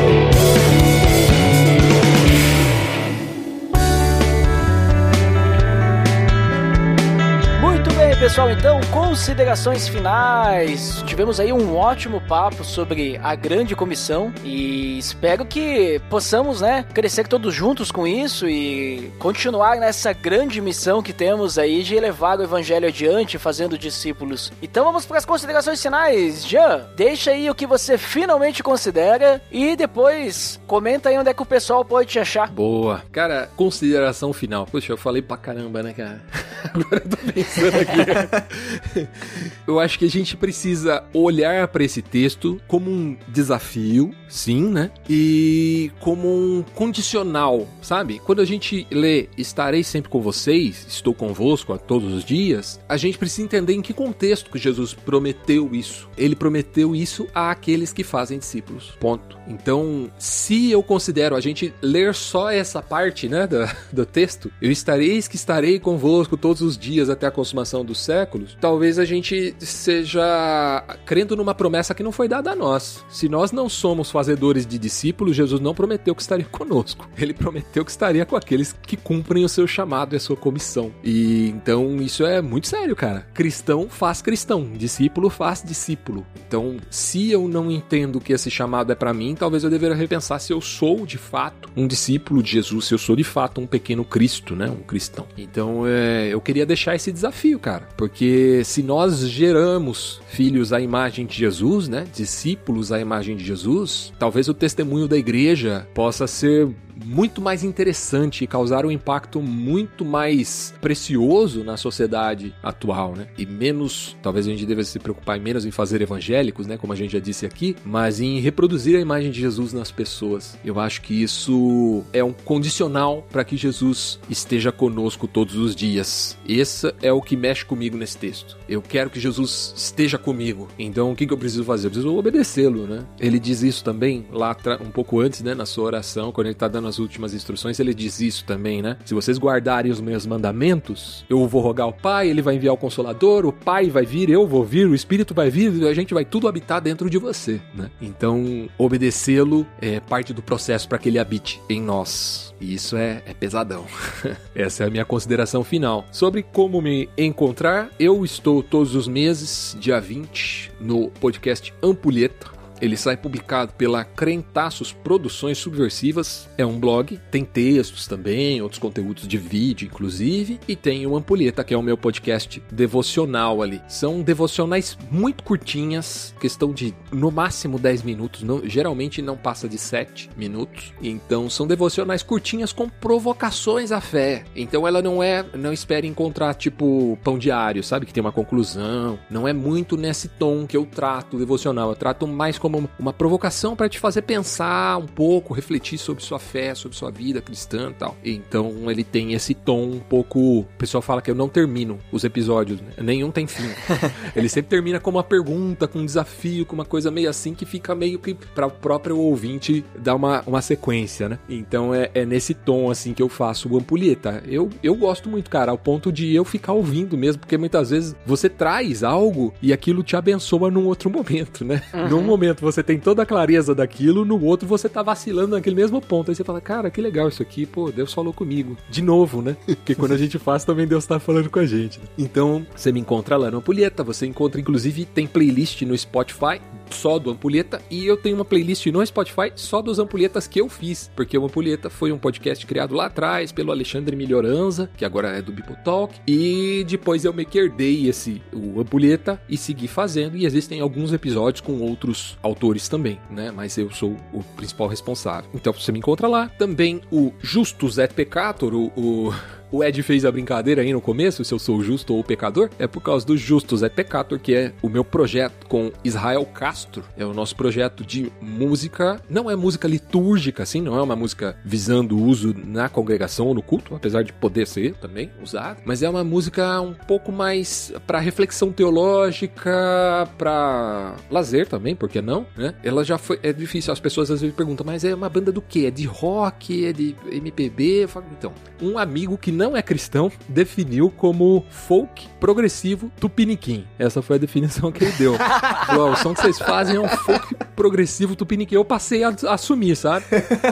pessoal. Então, considerações finais. Tivemos aí um ótimo papo sobre a grande comissão e espero que possamos, né, crescer todos juntos com isso e continuar nessa grande missão que temos aí de levar o evangelho adiante, fazendo discípulos. Então, vamos para as considerações finais. Jean, deixa aí o que você finalmente considera e depois comenta aí onde é que o pessoal pode te achar. Boa. Cara, consideração final. Puxa, eu falei pra caramba, né, cara? Agora eu tô pensando aqui. eu acho que a gente precisa olhar pra esse texto como um desafio, sim, né? E como um condicional, sabe? Quando a gente lê estarei sempre com vocês, estou convosco a todos os dias, a gente precisa entender em que contexto que Jesus prometeu isso. Ele prometeu isso a aqueles que fazem discípulos. Ponto. Então, se eu considero a gente ler só essa parte, né, do, do texto, eu estareis que estarei convosco todos os dias até a consumação dos séculos, talvez a gente seja crendo numa promessa que não foi dada a nós. Se nós não somos fazedores de discípulos, Jesus não prometeu que estaria conosco. Ele prometeu que estaria com aqueles que cumprem o seu chamado e a sua comissão. E então isso é muito sério, cara. Cristão faz cristão, discípulo faz discípulo. Então, se eu não entendo que esse chamado é para mim, talvez eu deveria repensar se eu sou de fato um discípulo de Jesus, se eu sou de fato um pequeno Cristo, né, um cristão. Então, é, eu queria deixar esse desafio, cara, porque se nós geramos filhos à imagem de Jesus, né, discípulos à imagem de Jesus, talvez o testemunho da igreja possa ser muito mais interessante e causar um impacto muito mais precioso na sociedade atual, né? E menos, talvez a gente deva se preocupar menos em fazer evangélicos, né? Como a gente já disse aqui, mas em reproduzir a imagem de Jesus nas pessoas. Eu acho que isso é um condicional para que Jesus esteja conosco todos os dias. Esse é o que mexe comigo nesse texto. Eu quero que Jesus esteja comigo. Então, o que, eu preciso fazer? Eu preciso obedecê-lo, né? Ele diz isso também lá um pouco antes, né? Na sua oração, quando ele está dando nas últimas instruções, ele diz isso também, né? Se vocês guardarem os meus mandamentos, eu vou rogar ao Pai, ele vai enviar o Consolador, o Pai vai vir, eu vou vir, o Espírito vai vir, e a gente vai tudo habitar dentro de você, né? Então, obedecê-lo é parte do processo para que ele habite em nós. E isso é, é pesadão. Essa é a minha consideração final. Sobre como me encontrar, eu estou todos os meses, dia 20, no podcast Ampulheta. Ele sai publicado pela Crentaços Produções Subversivas. É um blog, tem textos também, outros conteúdos de vídeo, inclusive, e tem o Ampulheta, que é o meu podcast devocional ali. São devocionais muito curtinhas, questão de no máximo 10 minutos, não, geralmente não passa de 7 minutos. Então são devocionais curtinhas com provocações à fé. Então ela não é, não espere encontrar tipo pão diário, sabe, que tem uma conclusão. Não é muito nesse tom que eu trato o devocional. Eu trato mais como uma provocação para te fazer pensar um pouco, refletir sobre sua fé, sobre sua vida cristã e tal. Então ele tem esse tom um pouco. O pessoal fala que eu não termino os episódios, né? nenhum tem fim. ele sempre termina com uma pergunta, com um desafio, com uma coisa meio assim que fica meio que para o próprio ouvinte dar uma, uma sequência, né? Então é, é nesse tom assim que eu faço o ampulheta. Eu, eu gosto muito, cara, ao ponto de eu ficar ouvindo mesmo, porque muitas vezes você traz algo e aquilo te abençoa num outro momento, né? Uhum. Num momento você tem toda a clareza daquilo, no outro você tá vacilando naquele mesmo ponto. Aí você fala, cara, que legal isso aqui, pô, Deus falou comigo. De novo, né? Porque quando a gente faz, também Deus tá falando com a gente. né? Então, você me encontra lá no Ampulheta, você encontra, inclusive, tem playlist no Spotify só do Ampulheta e eu tenho uma playlist no Spotify só dos ampulhetas que eu fiz, porque o Ampulheta foi um podcast criado lá atrás pelo Alexandre Melhoranza, que agora é do Bipotalk, e depois eu meio que herdei esse o Ampulheta e segui fazendo, e existem alguns episódios com outros autores também, né? Mas eu sou o principal responsável. Então você me encontra lá. Também o Justus et Peccator, o, o o Ed fez a brincadeira aí no começo, se eu sou justo ou pecador, é por causa do Justus é Peccator, que é o meu projeto com Israel Castro. É o nosso projeto de música, não é música litúrgica, assim, não é uma música visando o uso na congregação ou no culto, apesar de poder ser também usado, mas é uma música um pouco mais para reflexão teológica, para lazer também, por que não, né? Ela já foi, é difícil, as pessoas às vezes perguntam, mas é uma banda do quê? É de rock? É de MPB? Falo, então, um amigo que não é cristão definiu como folk progressivo tupiniquim. Essa foi a definição que ele deu. Falou, "Ó, o som que vocês fazem é um folk progressivo tupiniquim. Eu passei a assumir, sabe?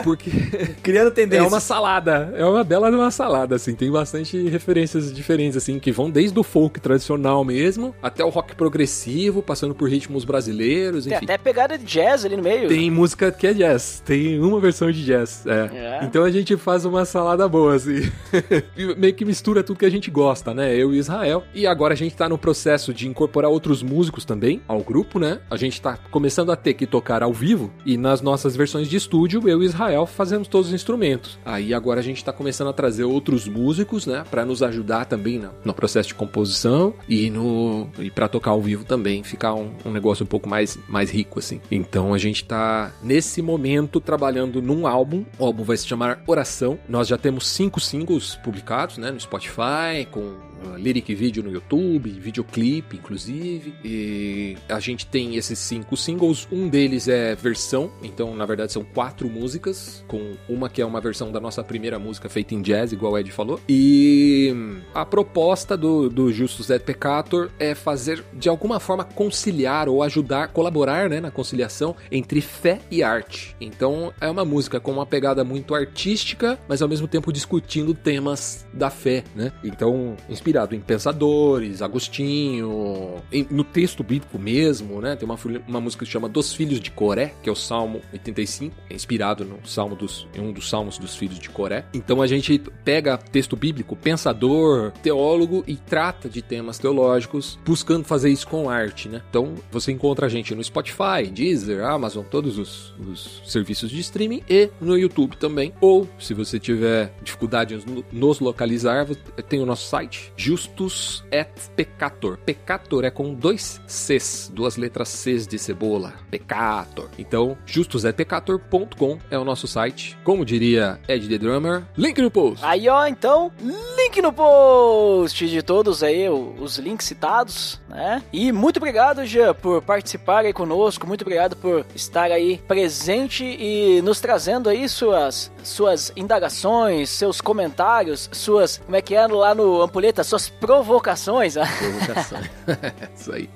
Porque Criando é tendência. uma salada, é uma bela uma salada, assim. Tem bastante referências diferentes, assim, que vão desde o folk tradicional mesmo, até o rock progressivo, passando por ritmos brasileiros, Tem enfim. até pegada de jazz ali no meio. Tem música que é jazz, tem uma versão de jazz, é. É. Então a gente faz uma salada boa, assim. Meio que mistura tudo que a gente gosta, né? Eu e Israel. E agora a gente tá no processo de incorporar outros músicos também ao grupo, né? A gente tá começando a ter que tocar ao vivo e nas nossas versões de estúdio, eu e Israel fazemos todos os instrumentos. Aí agora a gente tá começando a trazer outros músicos, né? Pra nos ajudar também no, no processo de composição e no e para tocar ao vivo também, ficar um, um negócio um pouco mais, mais rico, assim. Então a gente tá nesse momento trabalhando num álbum. O álbum vai se chamar Oração. Nós já temos cinco singles publicados, né? No Spotify, com lyric vídeo no YouTube, videoclipe, inclusive. E a gente tem esses cinco singles. Um deles é versão, então na verdade são quatro músicas, com uma que é uma versão da nossa primeira música feita em jazz, igual o Ed falou. E a proposta do, do Justus et Peccator é fazer de alguma forma conciliar ou ajudar, colaborar né, na conciliação entre fé e arte. Então é uma música com uma pegada muito artística, mas ao mesmo tempo discutindo temas da fé, né? Então, inspirado em pensadores, Agostinho, em- no texto bíblico mesmo, né? Tem uma, uma música que chama Dos Filhos de Coré, que é o Salmo 85, é inspirado no Salmo dos, em um dos Salmos dos Filhos de Coré. Então a gente pega texto bíblico, pensador, teólogo e trata de temas teológicos, buscando fazer isso com arte, né? Então você encontra a gente no Spotify, Deezer, Amazon, todos os, os serviços de streaming e no YouTube também. Ou, se você tiver dificuldade em nos- localizar, tem o nosso site, Justus et Peccator. Peccator é com dois Cs, duas letras Cs de cebola. Peccator. Então, justusetpeccator.com é o nosso site. Como diria Ed The Drummer, link no post. Aí, ó, então, link no post de todos aí, os links citados, né? E muito obrigado, Jean, por participar aí conosco, muito obrigado por estar aí presente e nos trazendo aí suas, suas indagações, seus comentários, suas, como é que é lá no Ampulheta, suas provocações? Provocação. Isso aí.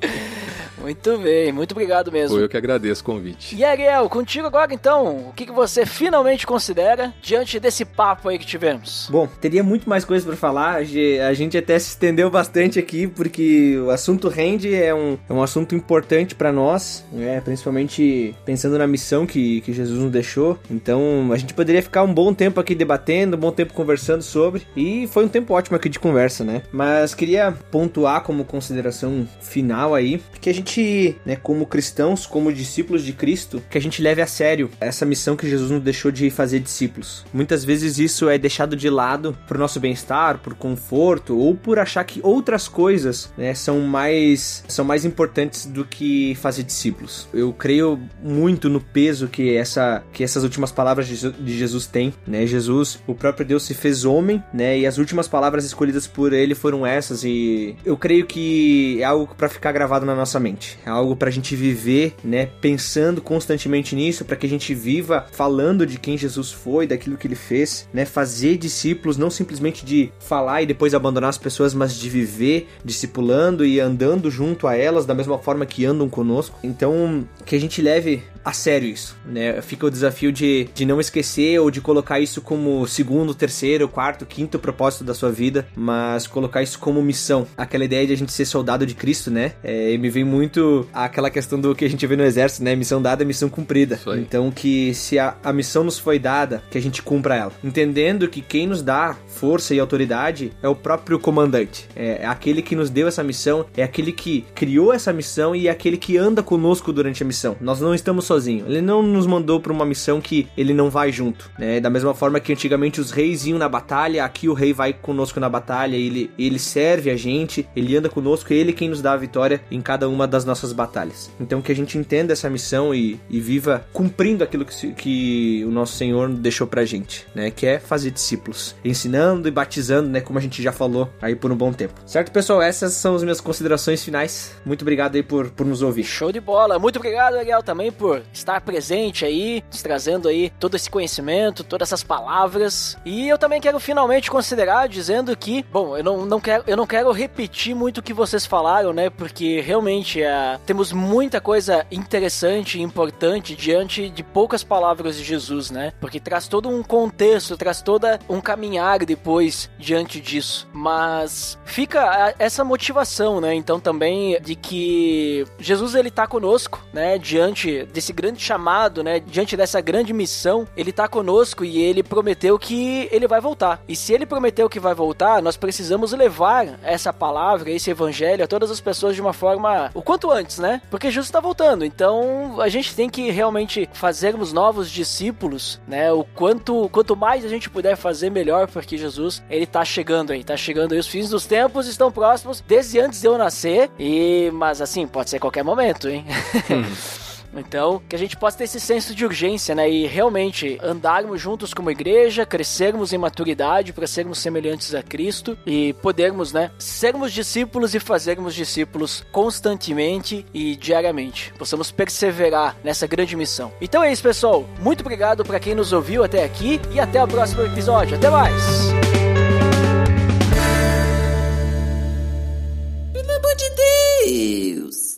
Muito bem, muito obrigado mesmo. Foi eu que agradeço o convite. E Ariel, contigo agora então, o que, que você finalmente considera diante desse papo aí que tivemos? Bom, teria muito mais coisa pra falar. A ge- A gente até se estendeu bastante aqui porque o assunto rende é um, é um assunto importante pra nós, né? Principalmente pensando na missão que, que Jesus nos deixou. Então a gente poderia ficar um bom tempo aqui debatendo, um bom tempo conversando sobre. E foi um tempo ótimo aqui de conversa, né? Mas queria pontuar como consideração final aí que a gente gente, né, como cristãos, como discípulos de Cristo, que a gente leve a sério essa missão que Jesus nos deixou de fazer discípulos. Muitas vezes isso é deixado de lado por nosso bem-estar, por conforto ou por achar que outras coisas, né, são mais são mais importantes do que fazer discípulos. Eu creio muito no peso que essa que essas últimas palavras de Jesus têm, né? Jesus, o próprio Deus se fez homem, né? E as últimas palavras escolhidas por ele foram essas e eu creio que é algo para ficar gravado na nossa mente. É algo pra gente viver, né, pensando constantemente nisso, para que a gente viva falando de quem Jesus foi, daquilo que ele fez, né? Fazer discípulos não simplesmente de falar e depois abandonar as pessoas, mas de viver discipulando e andando junto a elas da mesma forma que andam conosco. Então, que a gente leve a sério isso, né? Fica o desafio de, de não esquecer ou de colocar isso como segundo, terceiro, quarto, quinto propósito da sua vida, mas colocar isso como missão. Aquela ideia de a gente ser soldado de Cristo, né? É, me vem muito aquela questão do que a gente vê no exército, né? Missão dada, missão cumprida. Então que se a, a missão nos foi dada, que a gente cumpra ela. Entendendo que quem nos dá força e autoridade é o próprio comandante. É, é aquele que nos deu essa missão, é aquele que criou essa missão e é aquele que anda conosco durante a missão. Nós não estamos sozinho. Ele não nos mandou para uma missão que ele não vai junto, né? Da mesma forma que antigamente os reis iam na batalha, aqui o rei vai conosco na batalha, ele, ele serve a gente, ele anda conosco, ele é quem nos dá a vitória em cada uma das nossas batalhas. Então que a gente entenda essa missão e, e viva cumprindo aquilo que, que o nosso Senhor deixou pra gente, né? Que é fazer discípulos, ensinando e batizando, né? Como a gente já falou aí por um bom tempo. Certo, pessoal? Essas são as minhas considerações finais. Muito obrigado aí por, por nos ouvir. Show de bola. Muito obrigado, Ariel, também por estar presente aí, nos trazendo aí todo esse conhecimento, todas essas palavras. E eu também quero finalmente considerar dizendo que, bom, eu não, não quero eu não quero repetir muito o que vocês falaram, né? Porque realmente é, temos muita coisa interessante e importante diante de poucas palavras de Jesus, né? Porque traz todo um contexto, traz toda um caminhar depois diante disso. Mas fica essa motivação, né? Então também de que Jesus ele tá conosco, né? Diante desse esse grande chamado, né? Diante dessa grande missão, ele tá conosco e ele prometeu que ele vai voltar. E se ele prometeu que vai voltar, nós precisamos levar essa palavra, esse evangelho a todas as pessoas de uma forma o quanto antes, né? Porque Jesus está voltando. Então, a gente tem que realmente fazermos novos discípulos, né? O quanto quanto mais a gente puder fazer melhor, porque Jesus, ele tá chegando aí, tá chegando aí os fins dos tempos estão próximos desde antes de eu nascer. E mas assim, pode ser qualquer momento, hein? Hum. Então, que a gente possa ter esse senso de urgência, né? E realmente andarmos juntos como igreja, crescermos em maturidade para sermos semelhantes a Cristo e podermos, né, sermos discípulos e fazermos discípulos constantemente e diariamente. Possamos perseverar nessa grande missão. Então é isso, pessoal. Muito obrigado para quem nos ouviu até aqui e até o próximo episódio. Até mais. Pelo amor de Deus.